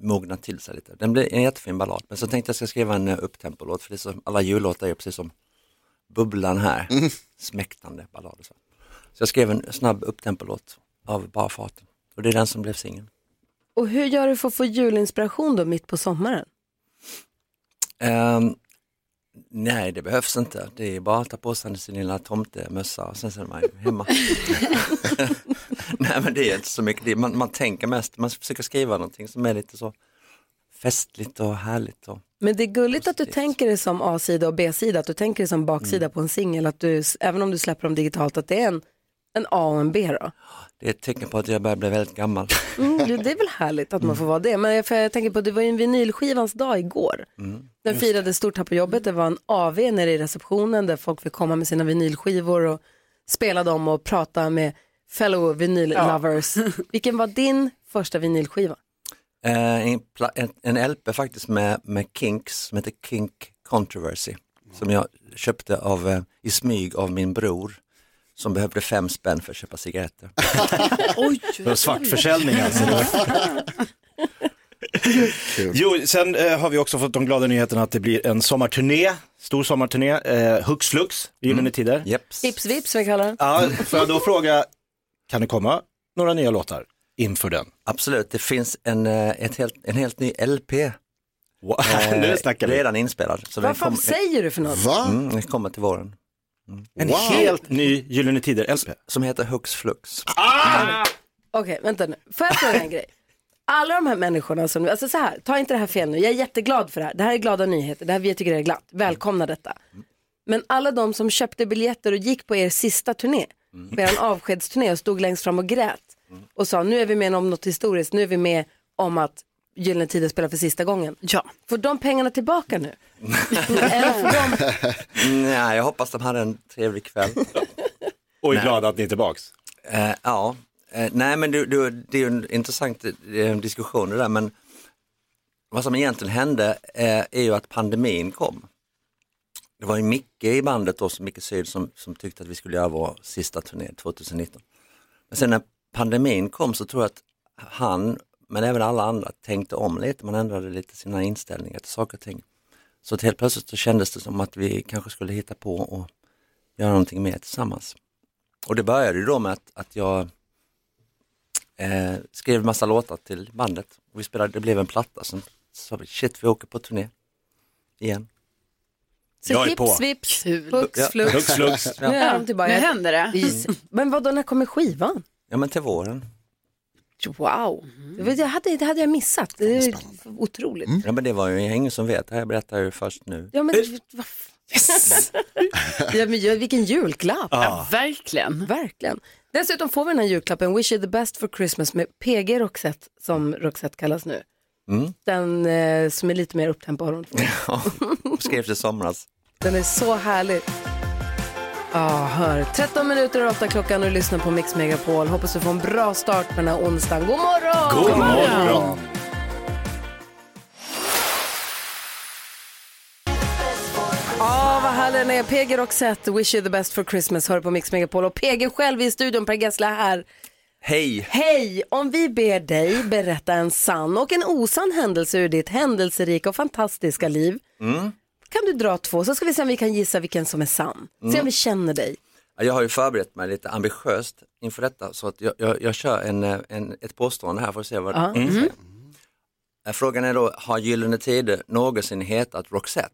mognat till sig lite. Den blir en jättefin ballad. Men så tänkte jag ska skriva en uh, upptempolåt för det är så, alla jullåtar är precis som bubblan här. Smäktande ballader. Så. så jag skrev en snabb upptempolåt av bara farten. Och det är den som blev singeln. Och hur gör du för att få julinspiration då mitt på sommaren? Ehm, Nej, det behövs inte. Det är bara att ta på sig sin lilla tomtemössa och sen så är man hemma. Nej, men det är inte så mycket. Det är- Man, man tänker mest, man försöker skriva någonting som är lite så festligt och härligt. Och... Men det är gulligt att du tänker det som A-sida och B-sida, att du tänker det som baksida Mm. på en singel, att du, även om du släpper dem digitalt, att det är en, en A och en B då. Det är ett tecken på att jag börjar bli väldigt gammal. Mm, det det är väl härligt att man får vara det, men jag, för jag tänker på, det var ju en vinylskivans dag igår. Mm. Den firade stort här på jobbet, det var en AV nere i receptionen där folk fick komma med sina vinylskivor och spela dem och prata med fellow vinyl-lovers. Vilken var din första vinylskiva? Eh, en, pla- en, en LP faktiskt med, med Kinks som heter Kink Controversy. Som jag köpte av, eh, i smyg av min bror som behövde fem spänn för att köpa cigaretter. Oj, det var svartförsäljning alltså. Jo, sen eh, har vi också fått de glada nyheterna att det blir en sommarturné, stor sommarturné, eh, Hux Flux, Gyllene Tider. Hips vips som vi kallar den. Ja, får jag då fråga, kan det komma några nya låtar inför den? Absolut, det finns en, eh, ett helt, en helt ny LP. Wow, eh, nu snackar vi. redan inspelad. Så Vad fan kom- säger du för något? Mm, den kommer till våren. En helt ny Gyllene Tider-LP. Som heter Hux Flux. Okej, vänta nu. Får jag fråga en grej? Alla de här människorna som, alltså så här, ta inte det här fel nu, jag är jätteglad för det här. Det här är glada nyheter, det här vi tycker det är glatt. Välkomna detta. Men alla de som köpte biljetter och gick på er sista turné, på er avskedsturné och stod längst fram och grät och sa nu är vi med om något historiskt, nu är vi med om att Gyllene Tider spelar för sista gången. Ja. Får de pengarna tillbaka nu? Eller får de... Nej, jag hoppas de hade en trevlig kväll. Och är Nej. glada att ni är tillbaks. Eh, ja, eh, nej men du, du, det är ju en intressant eh, diskussion det där men vad som egentligen hände eh, är ju att pandemin kom. Det var ju Micke i bandet då, Micke Syd som, som tyckte att vi skulle göra vår sista turné 2019. Men sen när pandemin kom så tror jag att han, men även alla andra, tänkte om lite, man ändrade lite sina inställningar till saker och ting. Så att helt plötsligt så kändes det som att vi kanske skulle hitta på och göra någonting mer tillsammans. Och det började ju då med att, att jag eh, skrev massa låtar till bandet. Och vi spelade, det blev en platta, sen sa vi shit vi åker på turné igen. Så Jag är hips på. vips, hux Ja, flux. hux flux. Nu är de tillbaka. Nu händer det. Is- Men vad då när kommer skivan? Ja men till våren. Wow, det var- det hade, det hade jag missat. Det är otroligt. Ja men det var ju ingen som vet, det här berättar jag ju först nu. Ja, men, vad ja, men vilken julklapp. Ja, verkligen. Verkligen. Dessutom får vi den här julklappen, Wish you the best for Christmas med PG Roxette, som Roxette kallas nu. Mm. Den eh, som är lite mer upptempo de två. Ja, skrevs i somras. Den är så härlig. Ja, hör. 13 minuter och 8 klockan och lyssnar på Mix Megapol. Hoppas du får en bra start på den här onsdagen. God morgon! God morgon! Ja, vad härlig den är. PG Roxette, Wish you the best for Christmas, hör på Mix Megapol. Och PG själv i studion, Per Gessle här. Hej! Hej! Om vi ber dig berätta en sann och en osann händelse ur ditt händelserika och fantastiska liv. Mm. Kan du dra två så ska vi se om vi kan gissa vilken som är sann. Se Mm. om vi känner dig. Ja, Jag har ju förberett mig lite ambitiöst inför detta så att jag, jag, jag kör en, eh, en, ett påstående här för att se vad Ja. det säger. Eh, Frågan är då, har Gyllene Tider någonsin hetat Roxette?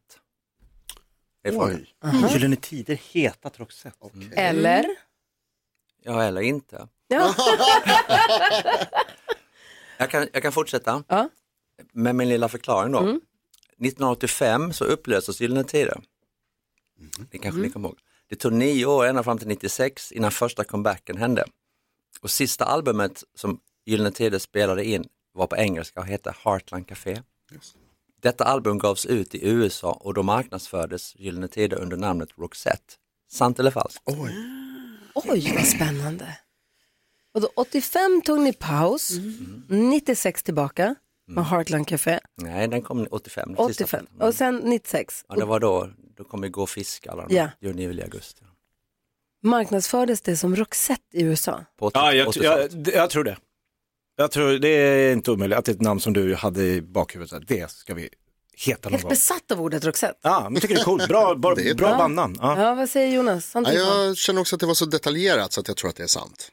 Det är frågan. Oj. Gyllene Tider hetat Roxette. Eller? Ja, eller inte. Ja. Jag kan, jag kan fortsätta med min lilla förklaring då. 1985 så upplöstes Gyllene Tider. Det kanske ni kommer ihåg. Det tog nio år ända fram till 96 innan första comebacken hände. Och sista albumet som Gyllene Tider spelade in var på engelska och hette Heartland Café. Detta album gavs ut i USA och då marknadsfördes Gyllene Tider under namnet Roxette. Sant eller falskt? Oj, vad spännande. Och då 85 tog ni paus, 96 tillbaka med Heartland Café. Nej, den kom 85. det sista 85 och sen 96. Ja, det var då, då kom vi gå och fiska alla de Ja. här, juni, juli, augusti. Marknadsfördes det som Roxette i USA. På Ja, jag, 80-talet. jag, jag tror det. Jag tror det är inte omöjligt att det är ett namn som du hade i bakhuvudet. Det ska vi heta någon Helt gång. besatt av ordet Roxette. Ja, men tycker det är coolt. Bra, bra, Det är bra bra. bandnamn. Ja. Ja, vad säger Jonas? Ja, jag känner också att det var så detaljerat så att jag tror att det är sant.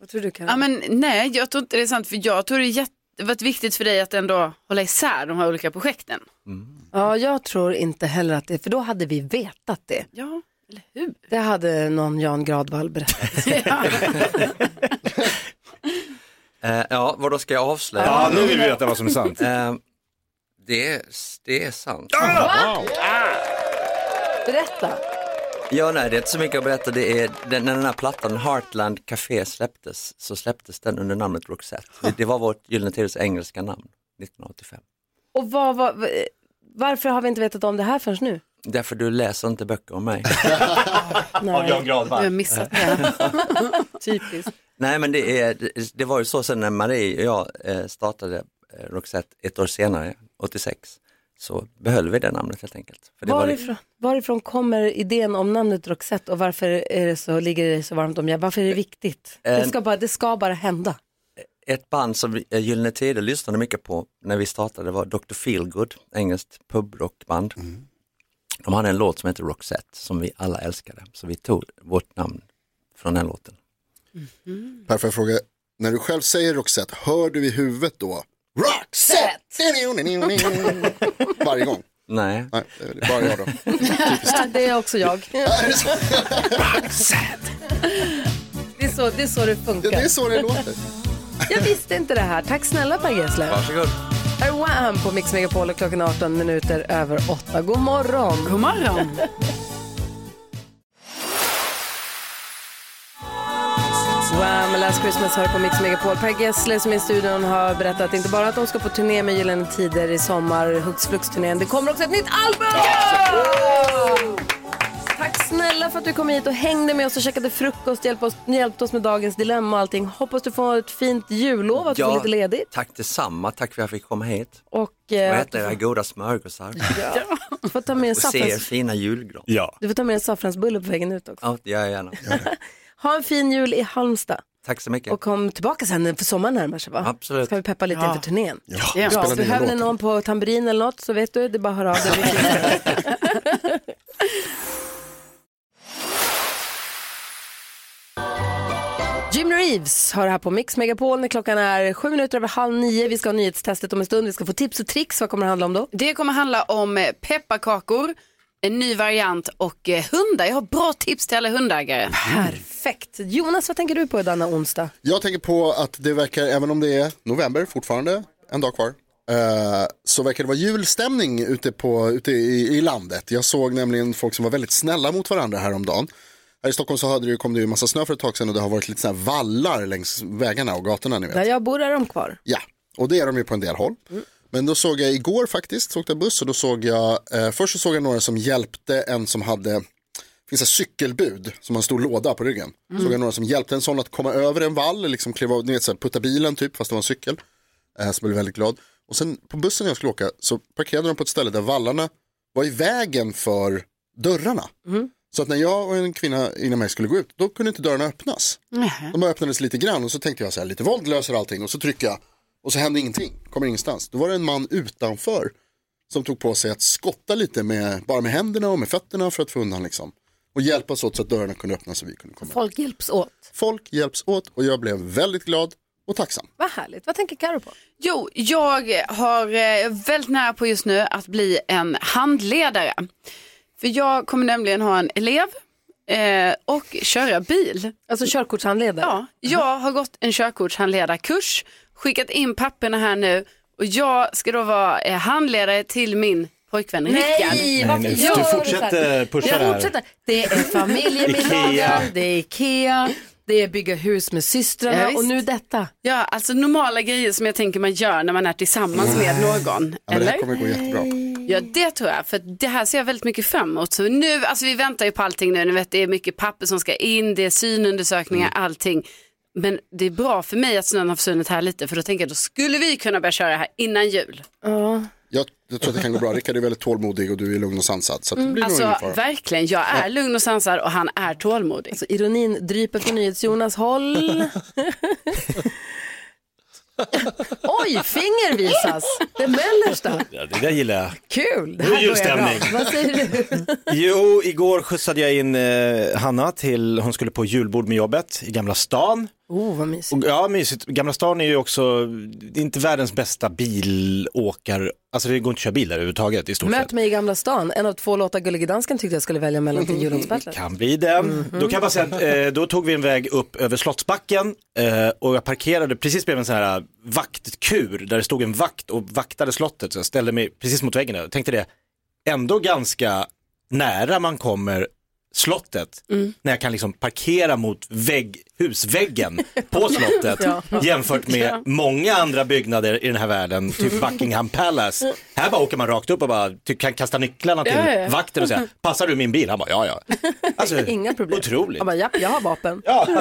Vad tror du kan? Ja, men, nej, jag tror inte det är sant. För jag tror det är jätte... det varit viktigt för dig att ändå hålla isär de här olika projekten. Ja, jag tror inte heller att det, för då hade vi vetat det. Ja, eller hur? Det hade någon Jan Gradvall berättat. Eh, ja, vad då ska jag avslöja? Ja, nu vill vi veta vad som är sant. Eh, det, är, det är sant. Berätta. Ja, nej, det är inte så mycket att berätta. Det är, den, när den här plattan Heartland Café släpptes, så släpptes den under namnet Roxette. Det, det var vårt Gyllene Tiders engelska namn, 1985. Och vad, vad, varför har vi inte vetat om det här förrän nu? Därför du läser inte böcker om mig. Nej. Jan Gradvall. Jag har missat det. Typiskt. Nej men det, är, det, det var ju så sen när Marie och jag eh, startade eh, Roxette ett år senare, 86, så behöll vi det namnet helt enkelt. För det var Varifrån, varifrån kommer idén om namnet Roxette och varför är det så, ligger det så varmt om hjärtat? Varför är det viktigt? Det Eh, ska bara, det ska bara hända. ett band som eh, Gyllene Tider lyssnade mycket på när vi startade var Dr. Feelgood, engelskt pubrockband. De hade en låt som heter Roxette som vi alla älskade, så vi tog vårt namn från den låten. Per, får jag fråga, när du själv säger Roxette, hör du i huvudet då Roxette? Varje gång? Nej. Nej, det är bara jag då. det är också jag. det, är så, det är så det funkar. Ja, det är så det låter. Jag visste inte det här. Tack snälla Per Gessle. Varsågod. Här är Wham på Mix Megapol och klockan är 18 minuter över 8. God morgon. God morgon. Wham! Last Christmas hör på Mix Megapol. Per Gessle som är i studion har berättat inte bara att de ska på turné med Gyllene Tider i sommar, Hux Flux-turnén. Det kommer också ett nytt album! Tack snälla för att du kom hit och hängde med oss och käkade frukost, hjälpte oss, hjälpte oss med dagens dilemma och allting. Hoppas du får ett fint jullov, att du får lite ledigt. tack detsamma, tack för att jag fick komma hit. Och Och eh, äta du era goda smörgåsar. får, får ta med en Och se er fina julgran. Ja. du får ta med en saffransbulle på vägen ut också. Ja, det gör jag gärna. Ha en fin jul i Halmstad. Tack så mycket. Och kom tillbaka sen för sommaren närmar sig va? Absolut. Ska vi peppa lite Ja. inför turnén? Ja. Bra. Spela nya Behöver ni någon på tamburin eller något så vet du, det är bara att höra av dig. Jim Reeves har det här på Mix Megapol när klockan är sju minuter över halv nio. Vi ska ha nyhetstestet om en stund. Vi ska få tips och tricks. Vad kommer det handla om då? Det kommer handla om pepparkakor, en ny variant och eh, hundar. Jag har bra tips till alla hundägare. Perfekt. Jonas, vad tänker du på denna onsdag? Jag tänker på att det verkar, även om det är november fortfarande, en dag kvar, eh, så verkar det vara julstämning ute, på, ute i, i landet. Jag såg nämligen folk som var väldigt snälla mot varandra häromdagen. Här i Stockholm så hade det, kom det ju massa snö för ett tag sedan och det har varit lite sådana vallar längs vägarna och gatorna ni vet. Där jag bor är de kvar. Ja, och det är de ju på en del håll. Men då såg jag igår faktiskt, så åkte jag buss och då såg jag, eh, först så såg jag några som hjälpte en som hade, finns ett cykelbud som har en stor låda på ryggen. Mm. Såg jag några som hjälpte en sån att komma över en vall, liksom kliva, av- ni vet, så här, putta bilen typ, fast det var en cykel. Eh, så blev jag väldigt glad. Och sen på bussen jag skulle åka så parkerade de på ett ställe där vallarna var i vägen för dörrarna. Så att när jag och en kvinna innan mig skulle gå ut, då kunde inte dörrarna öppnas. De bara öppnades lite grann och så tänkte jag så här, lite våld löser allting och så trycker jag och så hände ingenting, kommer ingenstans. Då var det en man utanför som tog på sig att skotta lite med, bara med händerna och med fötterna för att få undan liksom. Och hjälpas åt så att dörrarna kunde öppnas och vi kunde komma. Folk hjälps åt. Folk hjälps åt och jag blev väldigt glad och tacksam. Vad härligt. Vad tänker Karo på? Jo, jag har eh, väldigt nära på just nu att bli en handledare. För jag kommer nämligen ha en elev eh, och köra bil. Alltså körkortshandledare? Ja, jag har gått en körkortshandledarkurs, skickat in papperna här nu och jag ska då vara eh, handledare till min pojkvän Rickard. Nej, varför Nej, nu- gör du fortsätter så här? pusha Jag det här. fortsätter. Det är familjemiddagar, Ikea. det är Ikea, det är bygga hus med systrarna Ja, visst. och nu detta. Ja, alltså normala grejer som jag tänker man gör när man är tillsammans med någon. Ja, men det eller? här kommer gå jättebra. Ja, det tror jag. För det här ser jag väldigt mycket fram emot. Så nu, alltså vi väntar ju på allting nu. Ni vet, det är mycket papper som ska in, det är synundersökningar, Mm. allting. Men det är bra för mig att snön har försvunnit här lite. För då tänker jag, då skulle vi kunna börja köra här innan jul. Ja. Jag, jag tror att det kan gå bra. Rickard är väldigt tålmodig och du är lugn och sansad. Så att det blir nog ingen Alltså fara. verkligen, jag är lugn och sansad och han är tålmodig. Alltså, ironin dryper från NyhetsJonas håll. Oj, finger visas. Det mellersta. Ja, det där gillar jag. Kul, det Nu är här börjar bra. julstämning. Vad säger du? Jo, igår skjutsade jag in eh, Hanna till, hon skulle på julbord med jobbet i Gamla stan. Oh, vad mysigt. Och, ja, mysigt. Gamla stan är ju också, det är inte världens bästa bilåkar, alltså det går inte att köra bil där överhuvudtaget i stort sett. Möt mig i Gamla stan. En av två låtar Gullige Dansken tyckte jag skulle välja mellan till Djurgårdsbattlet. Kan bli det. Mhm. Då kan bara säga att eh, då tog vi en väg upp över Slottsbacken eh, och jag parkerade precis bredvid en sån här vaktkur där det stod en vakt och vaktade slottet. Så jag ställde mig precis mot väggen och tänkte det, ändå ganska nära man kommer slottet när jag kan liksom parkera mot vägg, husväggen på slottet Ja. jämfört med Ja. många andra byggnader i den här världen, typ Buckingham Palace. Här bara åker man rakt upp och bara ty- kan kasta nycklarna till Ja, ja, ja. vakten och säga, passar du min bil? Han bara, ja ja. Alltså, Inga problem. Otroligt. Jag bara, japp, jag har vapen. Ja.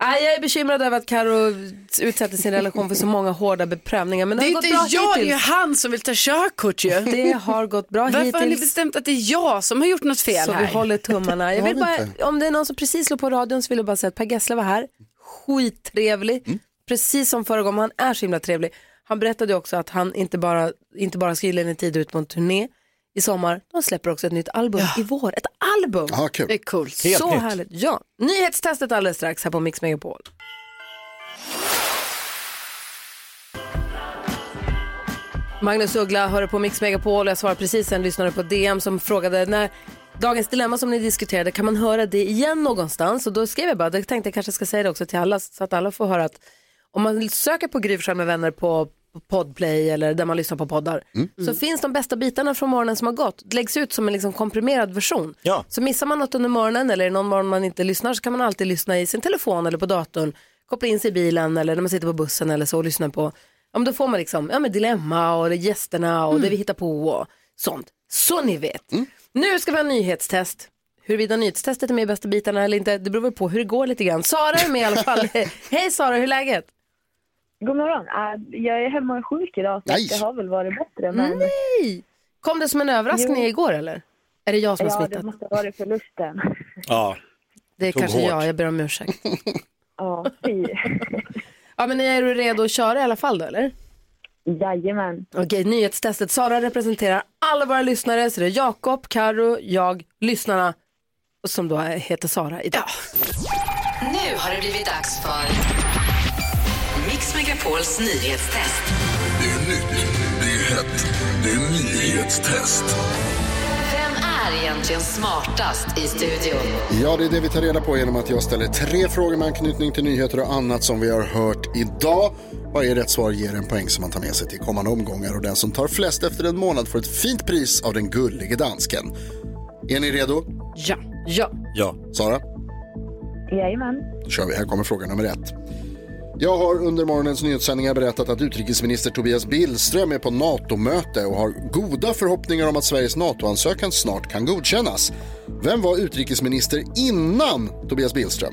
Nej, jag är bekymrad över att Karo utsätter sin relation för så många hårda beprövningar. Men det, Det är har gått inte bra jag, det är ju hittills. han som vill ta körkort ju. Det har gått bra Varför har ni hittills. bestämt att det är jag som har gjort något fel Så här? vi håller tummarna. Jag vill bara, om det är någon som precis slår på radion så vill jag bara säga att Per Gessle var här. Skittrevlig. Mm. Precis som förra gången. Han är så himla trevlig. Han berättade också att han inte bara, inte bara ska gyllene tid ut på en turné i sommar. De släpper också ett nytt album i vår. Ett album! Ja, kul. Det är coolt. så härligt. Ja. Nyhetstestet alldeles strax här på Mix Megapol. Magnus Uggla hör på Mix Megapol. Jag svarade precis en lyssnare på DM som frågade när Dagens dilemma som ni diskuterade, kan man höra det igen någonstans? Och då skrev jag bara, det tänkte jag kanske ska säga det också till alla så att alla får höra att om man söker på Gry med vänner på Podplay eller där man lyssnar på poddar så finns de bästa bitarna från morgonen som har gått. Det läggs ut som en liksom komprimerad version. Ja. Så missar man något under morgonen eller någon morgon man inte lyssnar så kan man alltid lyssna i sin telefon eller på datorn, koppla in sig i bilen eller när man sitter på bussen eller så och lyssna på, ja men då får man liksom, ja men dilemma och gästerna och det vi hittar på och sånt. Så ni vet. Nu ska vi ha nyhetstest. Huruvida nyhetstestet är med i bästa bitarna eller inte, det beror väl på hur det går lite grann. Sara är med i alla fall. Hej Sara, hur är läget? God morgon. Äh, Jag är hemma och sjuk idag, så Nej. det har väl varit bättre. Men... Nej! Kom det som en överraskning Jo. igår eller? Är det jag som har Ja, smittat? det måste ha varit förlusten. Ja. Det är kanske hårt. jag, jag ber om ursäkt. Ja, fy. ja, men är du redo att köra i alla fall då, eller? Jajamän. Okej, nyhetstestet. Sara representerar alla våra lyssnare, så det är Jakob, Karo, jag, lyssnarna, och som då heter Sara idag. Nu har det blivit dags för Mix Megapols nyhetstest. Det är nytt, det är hett, det är nyhetstest. Vem är egentligen smartast i studion? Ja, det är det vi tar reda på genom att jag ställer tre frågor med anknytning till nyheter och annat som vi har hört idag. Varje rätt svar ger en poäng som man tar med sig till kommande omgångar och den som tar flest efter en månad får ett fint pris av den gullige dansken. Är ni redo? Ja. Ja. Ja. Sara? Jajamän. Då kör vi. Här kommer fråga nummer ett. Jag har under morgonens nyhetssändningar berättat att utrikesminister Tobias Billström är på NATO-möte och har goda förhoppningar om att Sveriges NATO-ansökan snart kan godkännas. Vem var utrikesminister innan Tobias Billström?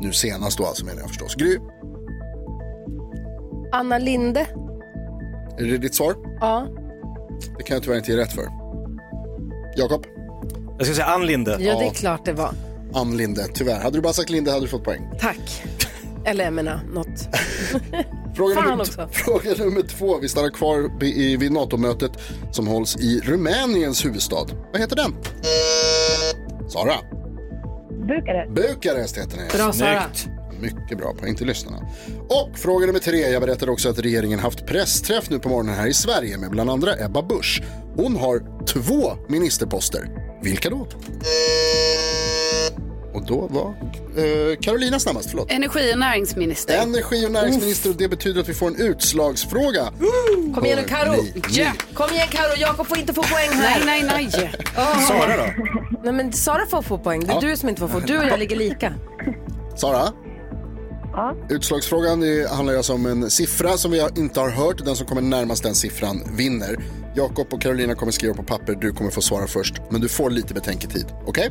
Nu senast då alltså menar jag förstås. Gry, Anna Linde. är det ditt svar? Ja. Det kan jag tyvärr inte ge rätt för. Jakob? Jag ska säga Ann Linde. Ja, det är klart det var. Ann Linde, tyvärr. Hade du bara sagt Linde hade du fått poäng. Tack. Eller jag menar, något. Fråga Fan nummer, också. fråga nummer två. Vi stannar kvar i- vid NATO-mötet som hålls i Rumäniens huvudstad. Vad heter den? Sara? Bukarest. Bukarest heter den. Bra, Sara. Mycket bra, poäng till lyssnarna. Och fråga nummer tre. Jag berättade också att regeringen haft pressträff nu på morgonen här i Sverige med bland andra Ebba Busch. Hon har två ministerposter. Vilka då? Och då var eh, Carolina snabbast, förlåt. Energi och näringsminister. Energi och näringsminister och det betyder att vi får en utslagsfråga. Kom igen nu Karo. ni Ja. Kom igen Karo, Jakob får inte få poäng här. Nej, nej, nej. Åh. Sara då? Nej men Sara får få poäng, det är Ja. du som inte får få. Du och jag ligger lika. Sara? Utslagsfrågan det handlar alltså om en siffra som vi inte har hört. Den som kommer närmast den siffran vinner. Jakob och Carolina kommer skriva på papper. Du kommer få svara först. Men du får lite betänketid. Okej?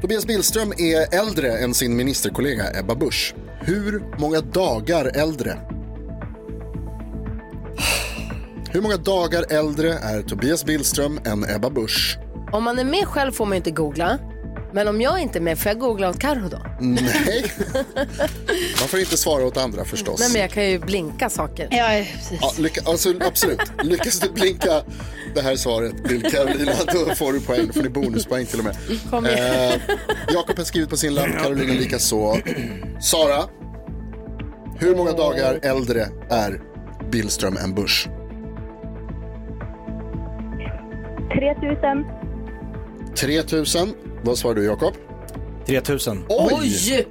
Tobias Billström är äldre än sin ministerkollega Ebba Busch. Hur många dagar äldre? Hur många dagar äldre är Tobias Billström än Ebba Busch? Om man är med själv får man inte googla. Men om jag inte är med, får jag googla åt Carro då? Nej, man får inte svara åt andra förstås. Nej, men jag kan ju blinka saker. Ja, precis. Ja, lycka, alltså, absolut. Lyckas du blinka det här svaret till Carolina, då får du poäng. Får bonuspoäng till och med. Kom igen. Eh, Jakob har skrivit på sin lapp, Carolina lika så. Sara, hur många dagar äldre är Billström än Bush? 3000. 3000. Vad svarar du Jakob? 3000. Oj!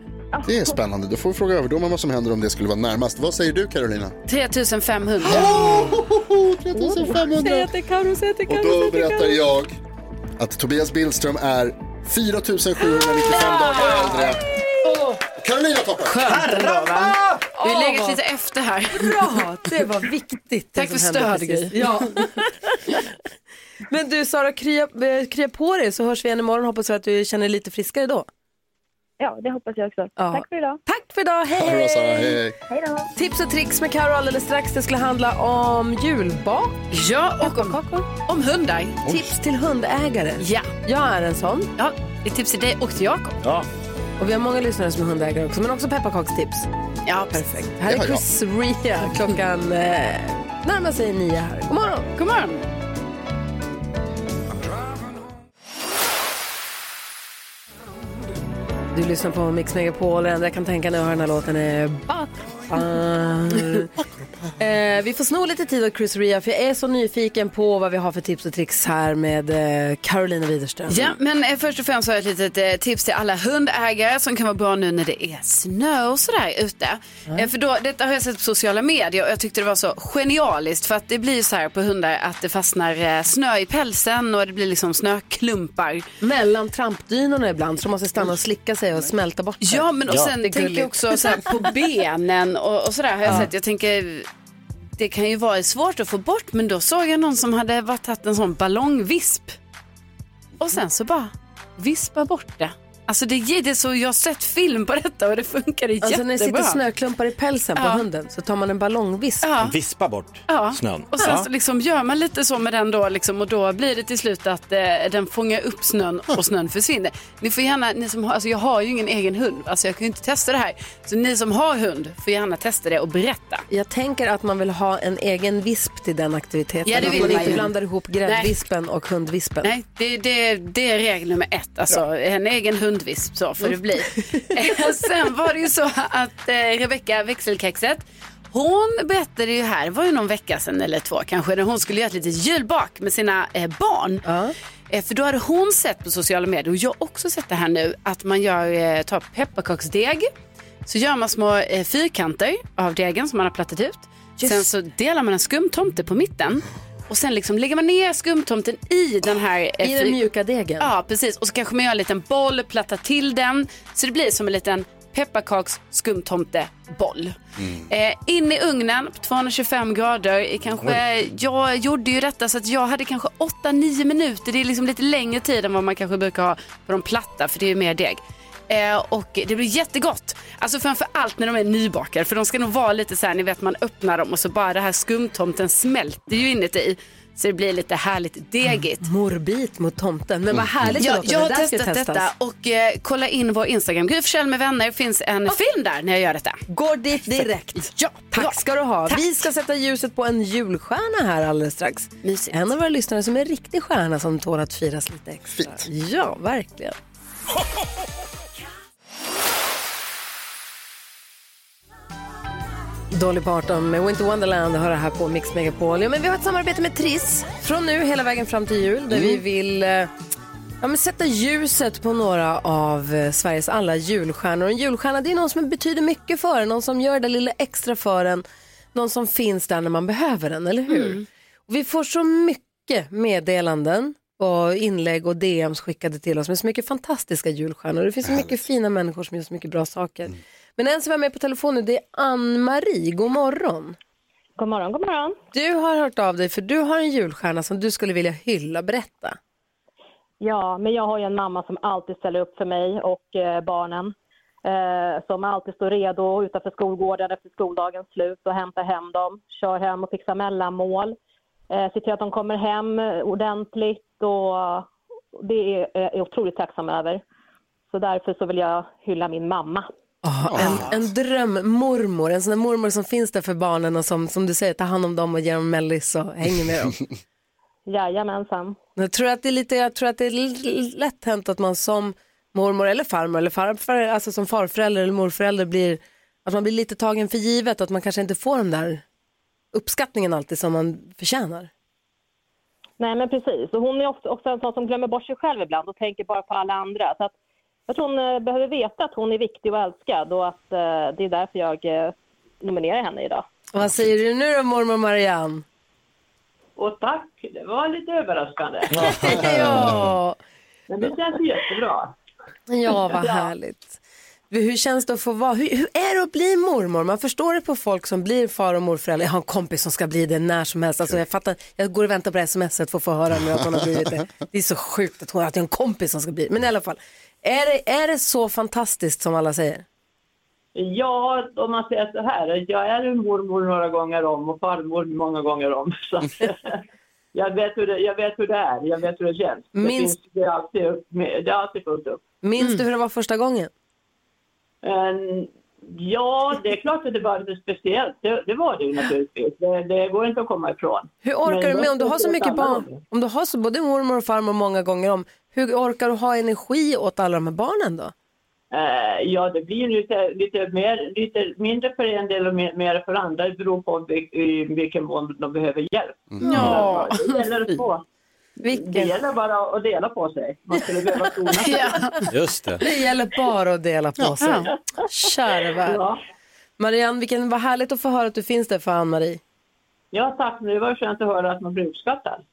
Det är spännande. Då får vi fråga överdomaren vad som händer om det skulle vara närmast. Vad säger du Carolina? 3500. 3500. Säg att det är Carro, säg att det är Och då berättar jag att Tobias Billström är 4795 dagar äldre. Carolina toppar. Skönt? Vi har legat lite efter här. Bra, det var viktigt. Tack för stöd. Ja. Men du Sara, krya, eh, krya på dig så hörs vi igen imorgon. Hoppas att du känner dig lite friskare då. Ja, det hoppas jag också. Ja. Tack för idag. Tack för idag, hej bra Sara, hej. Hej då. Tips och tricks med Karo alldeles strax. Det skulle handla om julbak. Ja, och om, om hundar. Tips till hundägare. Ja. Jag är en sån. Ja, det är tips till dig och till Jakob. Ja. Och vi har många lyssnare som är hundägare också, men också pepparkakstips. Ja, Perfekt. Här är. Chris Ria. Klockan eh, närmar sig nio här. God morgon. God morgon. Du lyssnar på Mix Megapol. Det enda jag kan tänka när jag hör den här låten är Backar. eh, vi får sno lite tid åt Chris Ria för jag är så nyfiken på vad vi har för tips och tricks här med eh, Carolina Widerström. Ja, men eh, först och främst har jag ett litet eh, tips till alla hundägare som kan vara bra nu när det är snö och sådär ute. Eh, för då, detta har jag sett på sociala medier och jag tyckte det var så genialiskt för att det blir så här på hundar att det fastnar eh, snö i pälsen och det blir liksom snöklumpar. Mellan trampdynorna ibland så de måste stanna och slicka sig och smälta bort det. Ja, men och Ja. sen tänker jag också så här, på benen och, och sådär har jag Ja. sett. Jag tänker det kan ju vara svårt att få bort men då såg jag någon som hade varit tagit en sån ballongvisp och sen så bara vispa bort det. Alltså det, ger- det är så, jag har sett film på detta och det funkar Alltså jättebra. när det sitter snöklumpar i pälsen på Ja. hunden så tar man en ballongvisp. Ja. Vispa bort Ja. snön. Och sen Ja. så liksom gör man lite så med den då liksom, och då blir det till slut att eh, den fångar upp snön och snön försvinner. Ni får gärna, ni som har, alltså jag har ju ingen egen hund, alltså jag kan ju inte testa det här. Så ni som har hund får gärna testa det och berätta. Jag tänker att man vill ha en egen visp till den aktiviteten. Ja, det Att vill man man inte ju. blandar ihop gräddvispen och hundvispen. Nej, det, det, det är regel nummer ett. Alltså, en egen hundvisp så får det bli. Eh, Sen var det ju så att eh, Rebecka växelkexet hon berättade ju här, var ju någon vecka sedan eller två kanske, när hon skulle göra ett litet julbak med sina eh, barn. Eh, för då hade hon sett på sociala medier, och jag har också sett det här nu, att man gör, eh, tar pepparkaksdeg, så gör man små eh, fyrkanter av degen som man har plattat ut. Sen så delar man en skumtomte på mitten. Och sen liksom lägger man ner skumtomten i den här... eh, I den mjuka degen. Ja, precis. Och så kanske man gör en liten boll, plattar till den. Så det blir som en liten pepparkaks skumtomteboll. Eh, in i ugnen på 225 grader. Kanske, jag gjorde ju detta så att jag hade kanske 8-9 minuter. Det är liksom lite längre tid än vad man kanske brukar ha på de platta för det är ju mer deg. Eh, och det blir jättegott. Alltså framför allt när de är nybakade. För de ska nog vara lite så här, ni vet man öppnar dem och så bara det här skumtomten smälter ju inuti. Så det blir lite härligt degigt. Morbit mot tomten. Men vad härligt det Ja, jag har det testat testas. detta och eh, kolla in vår Instagram. Gry Forssell med vänner. finns en film där när jag gör detta. Går dit direkt. Ja, Tack ska du ha. Vi ska sätta ljuset på en julstjärna här alldeles strax. Mysigt. En av våra lyssnare som är en riktig stjärna som tål att firas lite extra. Fint. Ja, verkligen. Dolly Parton med Winter Wonderland hör det här på Mix Megapol. Ja, men vi har ett samarbete med Triss från nu hela vägen fram till jul där vi vill eh, ja, men sätta ljuset på några av eh, Sveriges alla julstjärnor. En julstjärna det är någon som betyder mycket för en, någon som gör det lilla extra för en, någon som finns där när man behöver den, eller hur? Och vi får så mycket meddelanden och inlägg och DMs skickade till oss med så mycket fantastiska julstjärnor. Det finns så mycket fina människor som gör så mycket bra saker. Men en som är med på telefon nu det är Ann-Marie. God morgon. God morgon, god morgon. Du har hört av dig för du har en julstjärna som du skulle vilja hylla. Berätta. Ja, men jag har ju en mamma som alltid ställer upp för mig och eh, barnen. Eh, som alltid står redo utanför skolgården efter skoldagens slut och hämtar hem dem. Kör hem och fixar mellanmål. Eh, ser till att de kommer hem ordentligt och det är jag otroligt tacksam över. Så därför så vill jag hylla min mamma. Ah, en, en drömmormor, en sån där mormor som finns där för barnen och som, som du säger, tar hand om dem och ger dem mellis och hänger med dem. Jajamensan. Jag tror att det är lite, jag tror att det är lätt hänt att man som mormor eller farmor eller farfar, alltså som farförälder eller morförälder blir, att man blir lite tagen för givet, att man kanske inte får den där uppskattningen alltid som man förtjänar. Nej, men precis. Och hon är ofta också en sån som glömmer bort sig själv ibland och tänker bara på alla andra. Så att jag tror hon eh, behöver veta att hon är viktig och älskad och att eh, det är därför jag eh, nominerar henne idag. Vad säger du nu då mormor Marianne? Och tack, det var lite överraskande. ja. Men det känns jättebra. Ja, vad härligt. Hur känns det att få vara, hur, hur är det att bli mormor? Man förstår det på folk som blir far och morföräldrar. Jag har en kompis som ska bli det när som helst. Alltså, jag, fattar, jag går och väntar på smset för att få höra nu att hon har blivit det. Det är så sjukt att hon har en kompis som ska bli Men i alla fall, är det, är det så fantastiskt som alla säger? Ja, om man säger så här, jag är en mormor några gånger om och farmor många gånger om. Så jag, vet hur det, jag vet hur det är, jag vet hur det känns. Det, Minst- finns, det, är alltid, upp med- det är alltid fullt upp. Minns du hur det var första gången? En- ja, det är klart att det var lite speciellt. Det, det var det ju naturligtvis. Det, det går inte att komma ifrån. Hur orkar Men du med om du har så mycket barn? Om du har så både mormor och farmor många gånger om, hur orkar du ha energi åt alla de här barnen då? Eh, ja, det blir lite, lite, mer, lite mindre för en del och mer, mer för andra. Det beror på i vilken mån de behöver hjälp. Ja. Det gäller, att få, det gäller bara att dela på sig. Man skulle behöva tona sig. Just det. Det gäller bara att dela på sig. Kära värld. Marianne, vilken, vad härligt att få höra att du finns där för Ann-Marie. Ja, tack. Det var skönt att höra att man blir uppskattad.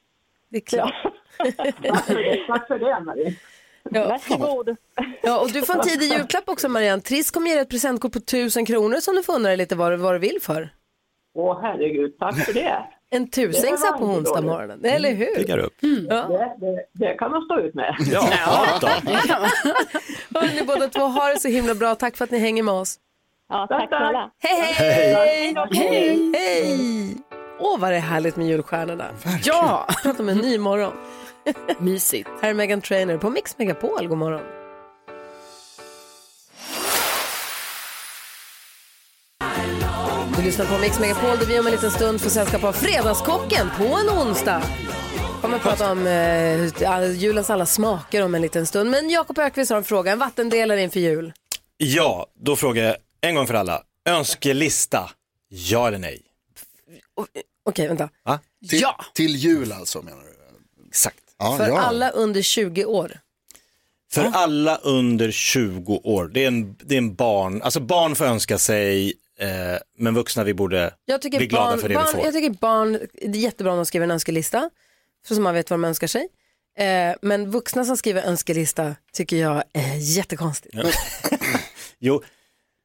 Det är klart. Tack för det, tack för det Marie. Ja. Varsågod. Ja, och du får en tidig julklapp också Marianne. Triss kommer ge dig ett presentkort på 1000 kronor som du får undra lite vad, du- vad du vill för. Åh herregud, tack för det. En tusing Det så här var på onsdag morgonen, eller hur? Piggar upp. Mm. Ja. Det, det, det kan man stå ut med. Ja, då. Hörni, båda två, ha det så himla bra. Tack för att ni hänger med oss. Ja, tack snälla. Hej, hej! Hej! Åh, vad det är härligt med julstjärnorna. Ja! Prata om en ny morgon. Mysigt. Här är Megan Trainer på Mix Megapol. God morgon. Du lyssnar på Mix Megapol där vi om en liten stund får sällskap av Fredagskocken på en onsdag. Kommer att prata om eh, julens alla smaker om en liten stund. Men Jakob Ökvist har en fråga, en vattendelare inför jul. Ja, då frågar jag en gång för alla. Önskelista, ja eller nej? Okej, vänta. Va? Till, till jul alltså menar du? Exakt. Ja, För ja. alla under 20 år. För alla under 20 år, det är en, det är en barn, alltså barn får önska sig, eh, men vuxna vi borde bli glada barn, för det barn, vi får. jag tycker barn, det är jättebra om de skriver en önskelista, så som man vet vad de önskar sig. Eh, men vuxna som skriver önskelista tycker jag är jättekonstigt. Jo,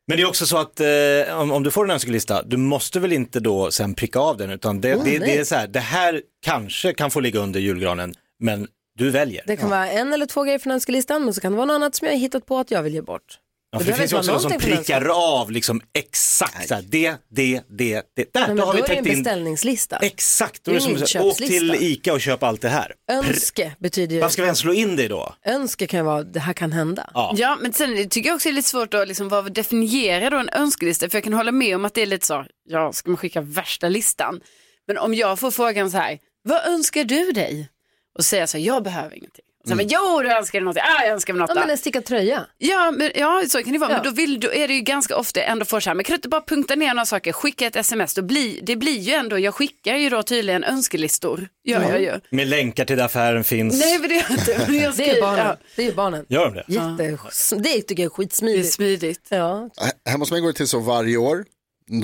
men det är också så att eh, om, om du får en önskelista, du måste väl inte då sen pricka av den, utan det, Oh, det, det är så här, det här kanske kan få ligga under julgranen, men du väljer. Det kan vara en eller två grejer från önskelistan, men så kan det vara något annat som jag har hittat på att jag vill ge bort. Ja, Det för det finns ju också de som prickar av liksom exakt så här, det, det, det, det. Där, Nej, då har då vi är det en täckt in. beställningslista. Exakt, då är det som här, åk till ICA och köp allt det här. Önske betyder ju, Vad ska vi ens slå in det då? önske kan ju vara, det här kan hända. Ja. Ja, men sen tycker jag också det är lite svårt att liksom, vad definiera då en önskelista. För jag kan hålla med om att det är lite så, ja, ska man skicka värsta listan? Men om jag får frågan så här, vad önskar du dig? Och säger så här, jag behöver ingenting. Och sen, men, jo, du önskar dig något. Ah, jag önskar mig något. Mm. Ja, men då." en stickad tröja. Ja, men, ja, så kan det vara. Ja. Men då, vill, då är det ju ganska ofta ändå för så här, men kan du inte bara punkta ner några saker, skicka ett sms, då blir, det blir ju ändå, jag skickar ju då tydligen önskelistor. Gör jag ju. Med länkar till där affären finns. Nej, men det är inte. Jag Det är ju skriver- barnen. ja. Det är ju barnen. Gör de det? Jätte, det tycker jag är skitsmidigt. Det är smidigt. Ja. Hemma hos mig går det till så varje år.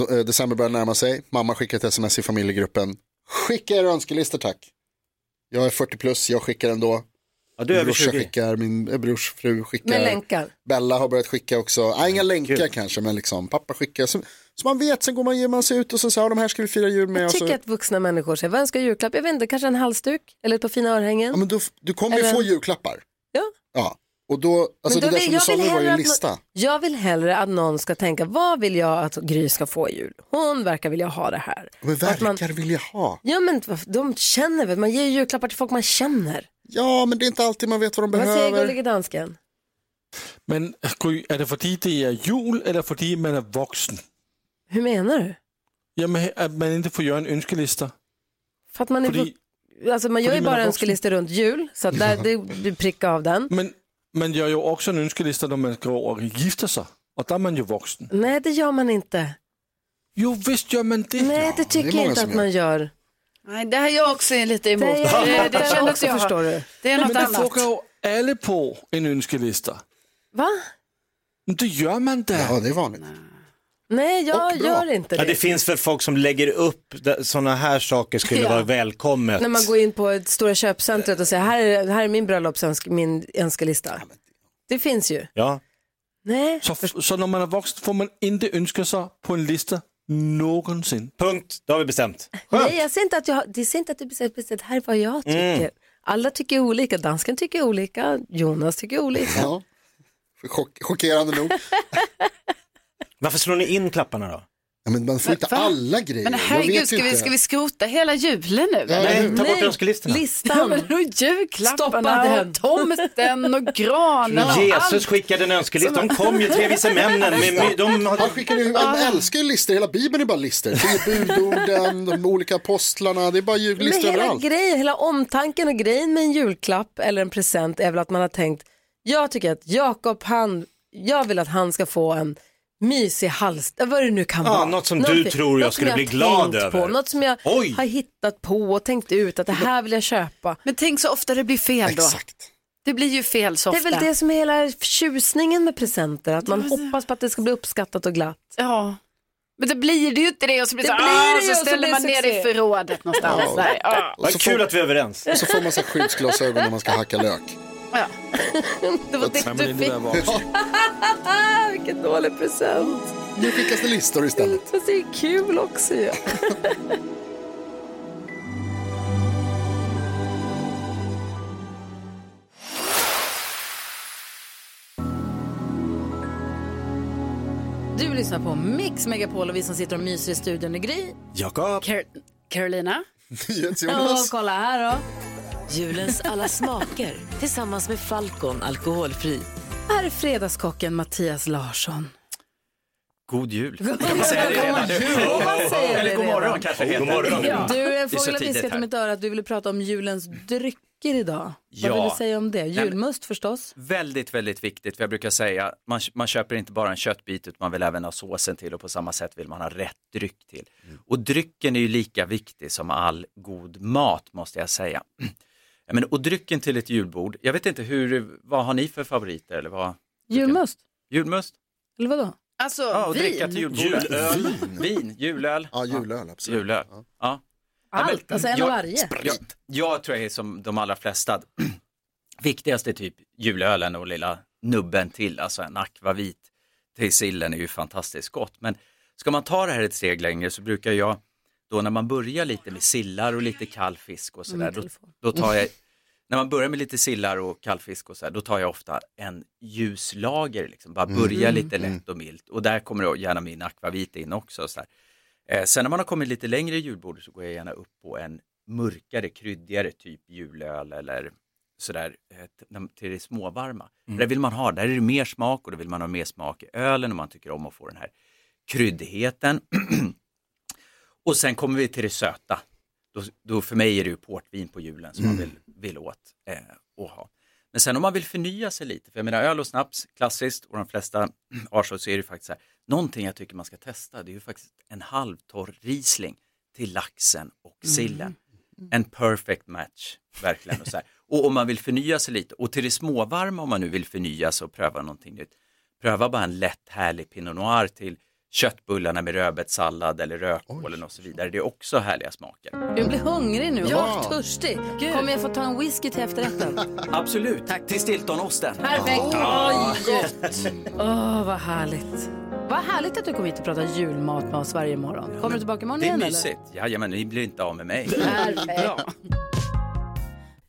Eh, December börjar närma sig. Mamma skickar ett sms i familjegruppen. Skicka er önskelistor tack. Jag är 40 plus, jag skickar ändå. Ja, du är min brorsa 20. skickar, min brors fru skickar. Med länkar. Bella har börjat skicka också. Nej, inga länkar kanske, men liksom pappa skickar. Så, så man vet, sen går man, ger man sig ut och så säger de här ska vi fira jul med. Jag och så, tycker att vuxna människor säger, vad önskar julklapp? Jag vet inte, kanske en halsduk eller ett par fina örhängen. ja, men du, du kommer ju Eller- få julklappar. Ja. Ja, och då, alltså Men det då där vill- som du jag sa var ju en att lista. nå- Jag vill hellre att någon ska tänka, vad vill jag att Gry ska få i jul? Hon verkar vilja ha det här. Men Att man- verkar vilja ha. Ja men de känner väl, man ger ju julklappar till folk man känner. Ja, men det är inte alltid man vet vad de Vad säger behöver. gullige dansken? Men Gry, är det för det är jul eller för att man är vuxen? Hur menar du? Ja, men att man inte får göra en önskelista. För att man är Fordi- alltså man gör ju bara önskelistor runt jul, så att där, det, du prickar av den. Men man gör ju också en önskelista när man ska och gifta sig. Och där är man ju vuxen. Nej, det gör man inte. Jo, visst gör man det. Nej, det tycker jag inte att man gör. Nej, det här är jag också lite emot. Det är det, det känner också, jag. förstår du. Det är något men det annat. frågar ju alla på en önskelista. Va? Men det gör man det. Ja, det är vanligt. Nej, jag gör inte Ja, det. det finns väl folk som lägger upp sådana här saker skulle Ja. vara välkommet. När man går in på ett stora köpcentret och säger här är, här är min bröllopsönsk, min önskelista. Det finns ju. Ja. Nej. Så, så när man är vuxen får man inte önska sig på en lista någonsin. Punkt, då har vi bestämt. Nej, jag säger inte att jag, det säger inte att du bestämt, bestämt här är vad jag tycker. Mm. Alla tycker olika, dansken tycker olika, Jonas tycker olika. Ja. Chock, chockerande nog. Varför slår ni in klapparna då? Ja, men man får inte Va? alla grejer. Men herregud, vet ska ju vi, inte. ska vi skrota hela julen nu? Ja? Nej, ta bort önskelistorna. Ja, Listan. men då julklapparna och tomten och granen och Jesus allt. skickade en önskelista, de kom ju tre vise männen. Med, med, de Han, ju, han älskar ju listor, hela bibeln är bara listor. Tio budorden, de olika apostlarna, det är bara Men listor hela överallt. grejen, hela omtanken och grejen med en julklapp eller en present är väl att man har tänkt, jag tycker att Jakob, han, jag vill att han ska få en mysig hals, vad det nu kan Ja, vara. något som du tror jag skulle har bli glad över. På, något som jag Oj. har hittat på och tänkt ut att det här vill jag köpa. Men tänk så ofta det blir fel då. Exakt. Det blir ju fel så Det ofta. är väl det som är hela tjusningen med presenter, att man hoppas på att det ska bli uppskattat och glatt. Ja. Men det blir det ju inte det och så blir det, Det så, blir ah, det så så ställer det man ner det i förrådet någonstans. Ja. Vad så kul att vi är överens. Och så får man så här skyddsglasögon när man ska hacka lök. Ja. Det var det du fick. Vilken dålig present. Nu skickas det listor istället. Fast det är kul också ju. Du lyssnar på Mix Megapol och vi som sitter och myser i studion är Gry. Jakob. Car- Carolina? Och Jonas. kolla här då. Julens alla smaker tillsammans med Falcon alkoholfri. Här är fredagskocken Mattias Larsson. God jul. Kan man säga det redan nu? Eller god morgon kanske det God heter. morgon. Ja. Du, har tidigt viskat i mitt öra att du ville prata om julens drycker idag. Vad Ja. vill du säga om det? Julmust förstås. Väldigt, väldigt viktigt. För jag brukar säga, man, man köper inte bara en köttbit utan man vill även ha såsen till och på samma sätt vill man ha rätt dryck till. Och drycken är ju lika viktig som all god mat måste jag säga. Men, och drycken till ett julbord, jag vet inte hur, vad har ni för favoriter? Eller vad? Julmust? Julmust? Eller vadå? Alltså Ja, och vin. dricka till julbordet. Julöl. Vin, julöl. Ja, julöl, absolut. Julöl. Ja. Ja. Allt, alltså en av jag, varje. Jag, jag tror jag är som de allra flesta. Viktigast är typ julölen och lilla nubben till, alltså en akvavit till sillen är ju fantastiskt gott. Men ska man ta det här ett steg längre så brukar jag, då när man börjar lite med sillar och lite kall fisk och sådär, Min då, då tar jag, när man börjar med lite sillar och kall fisk och sådär, då tar jag ofta en ljuslager, liksom. bara börja lite lätt och milt. Och där kommer då gärna min akvavit in också. Så här. Eh, sen när man har kommit lite längre i julbordet så går jag gärna upp på en mörkare, kryddigare typ julöl eller sådär eh, t- till det småvarma. För Där vill man ha, där är det mer smak och då vill man ha mer smak i ölen och man tycker om att få den här kryddigheten. och sen kommer vi till det söta. Då, då för mig är det ju portvin på julen som man vill, vill åt eh, och ha. Men sen om man vill förnya sig lite, för jag menar öl och snaps, klassiskt och de flesta har så, är det faktiskt så här, någonting jag tycker man ska testa, det är ju faktiskt en halvtorr Riesling till laxen och sillen. En perfect match, verkligen. Och, så här. och om man vill förnya sig lite, och till det småvarma om man nu vill förnya sig och pröva någonting nytt, pröva bara en lätt härlig Pinot Noir till köttbullarna med rödbetssallad eller rödkålen och så vidare. Det är också härliga smaker. Jag blir hungrig nu Ja. och törstig. Kommer jag få ta en whisky till efterrätten? Absolut, till Stiltonosten. Perfekt. Ja. Oj! Åh, vad härligt. Vad härligt att du kom hit och pratade julmat med oss varje morgon. Kommer du tillbaka imorgon Det är igen mysigt. Jajamän, ni blir inte av med mig. Perfekt.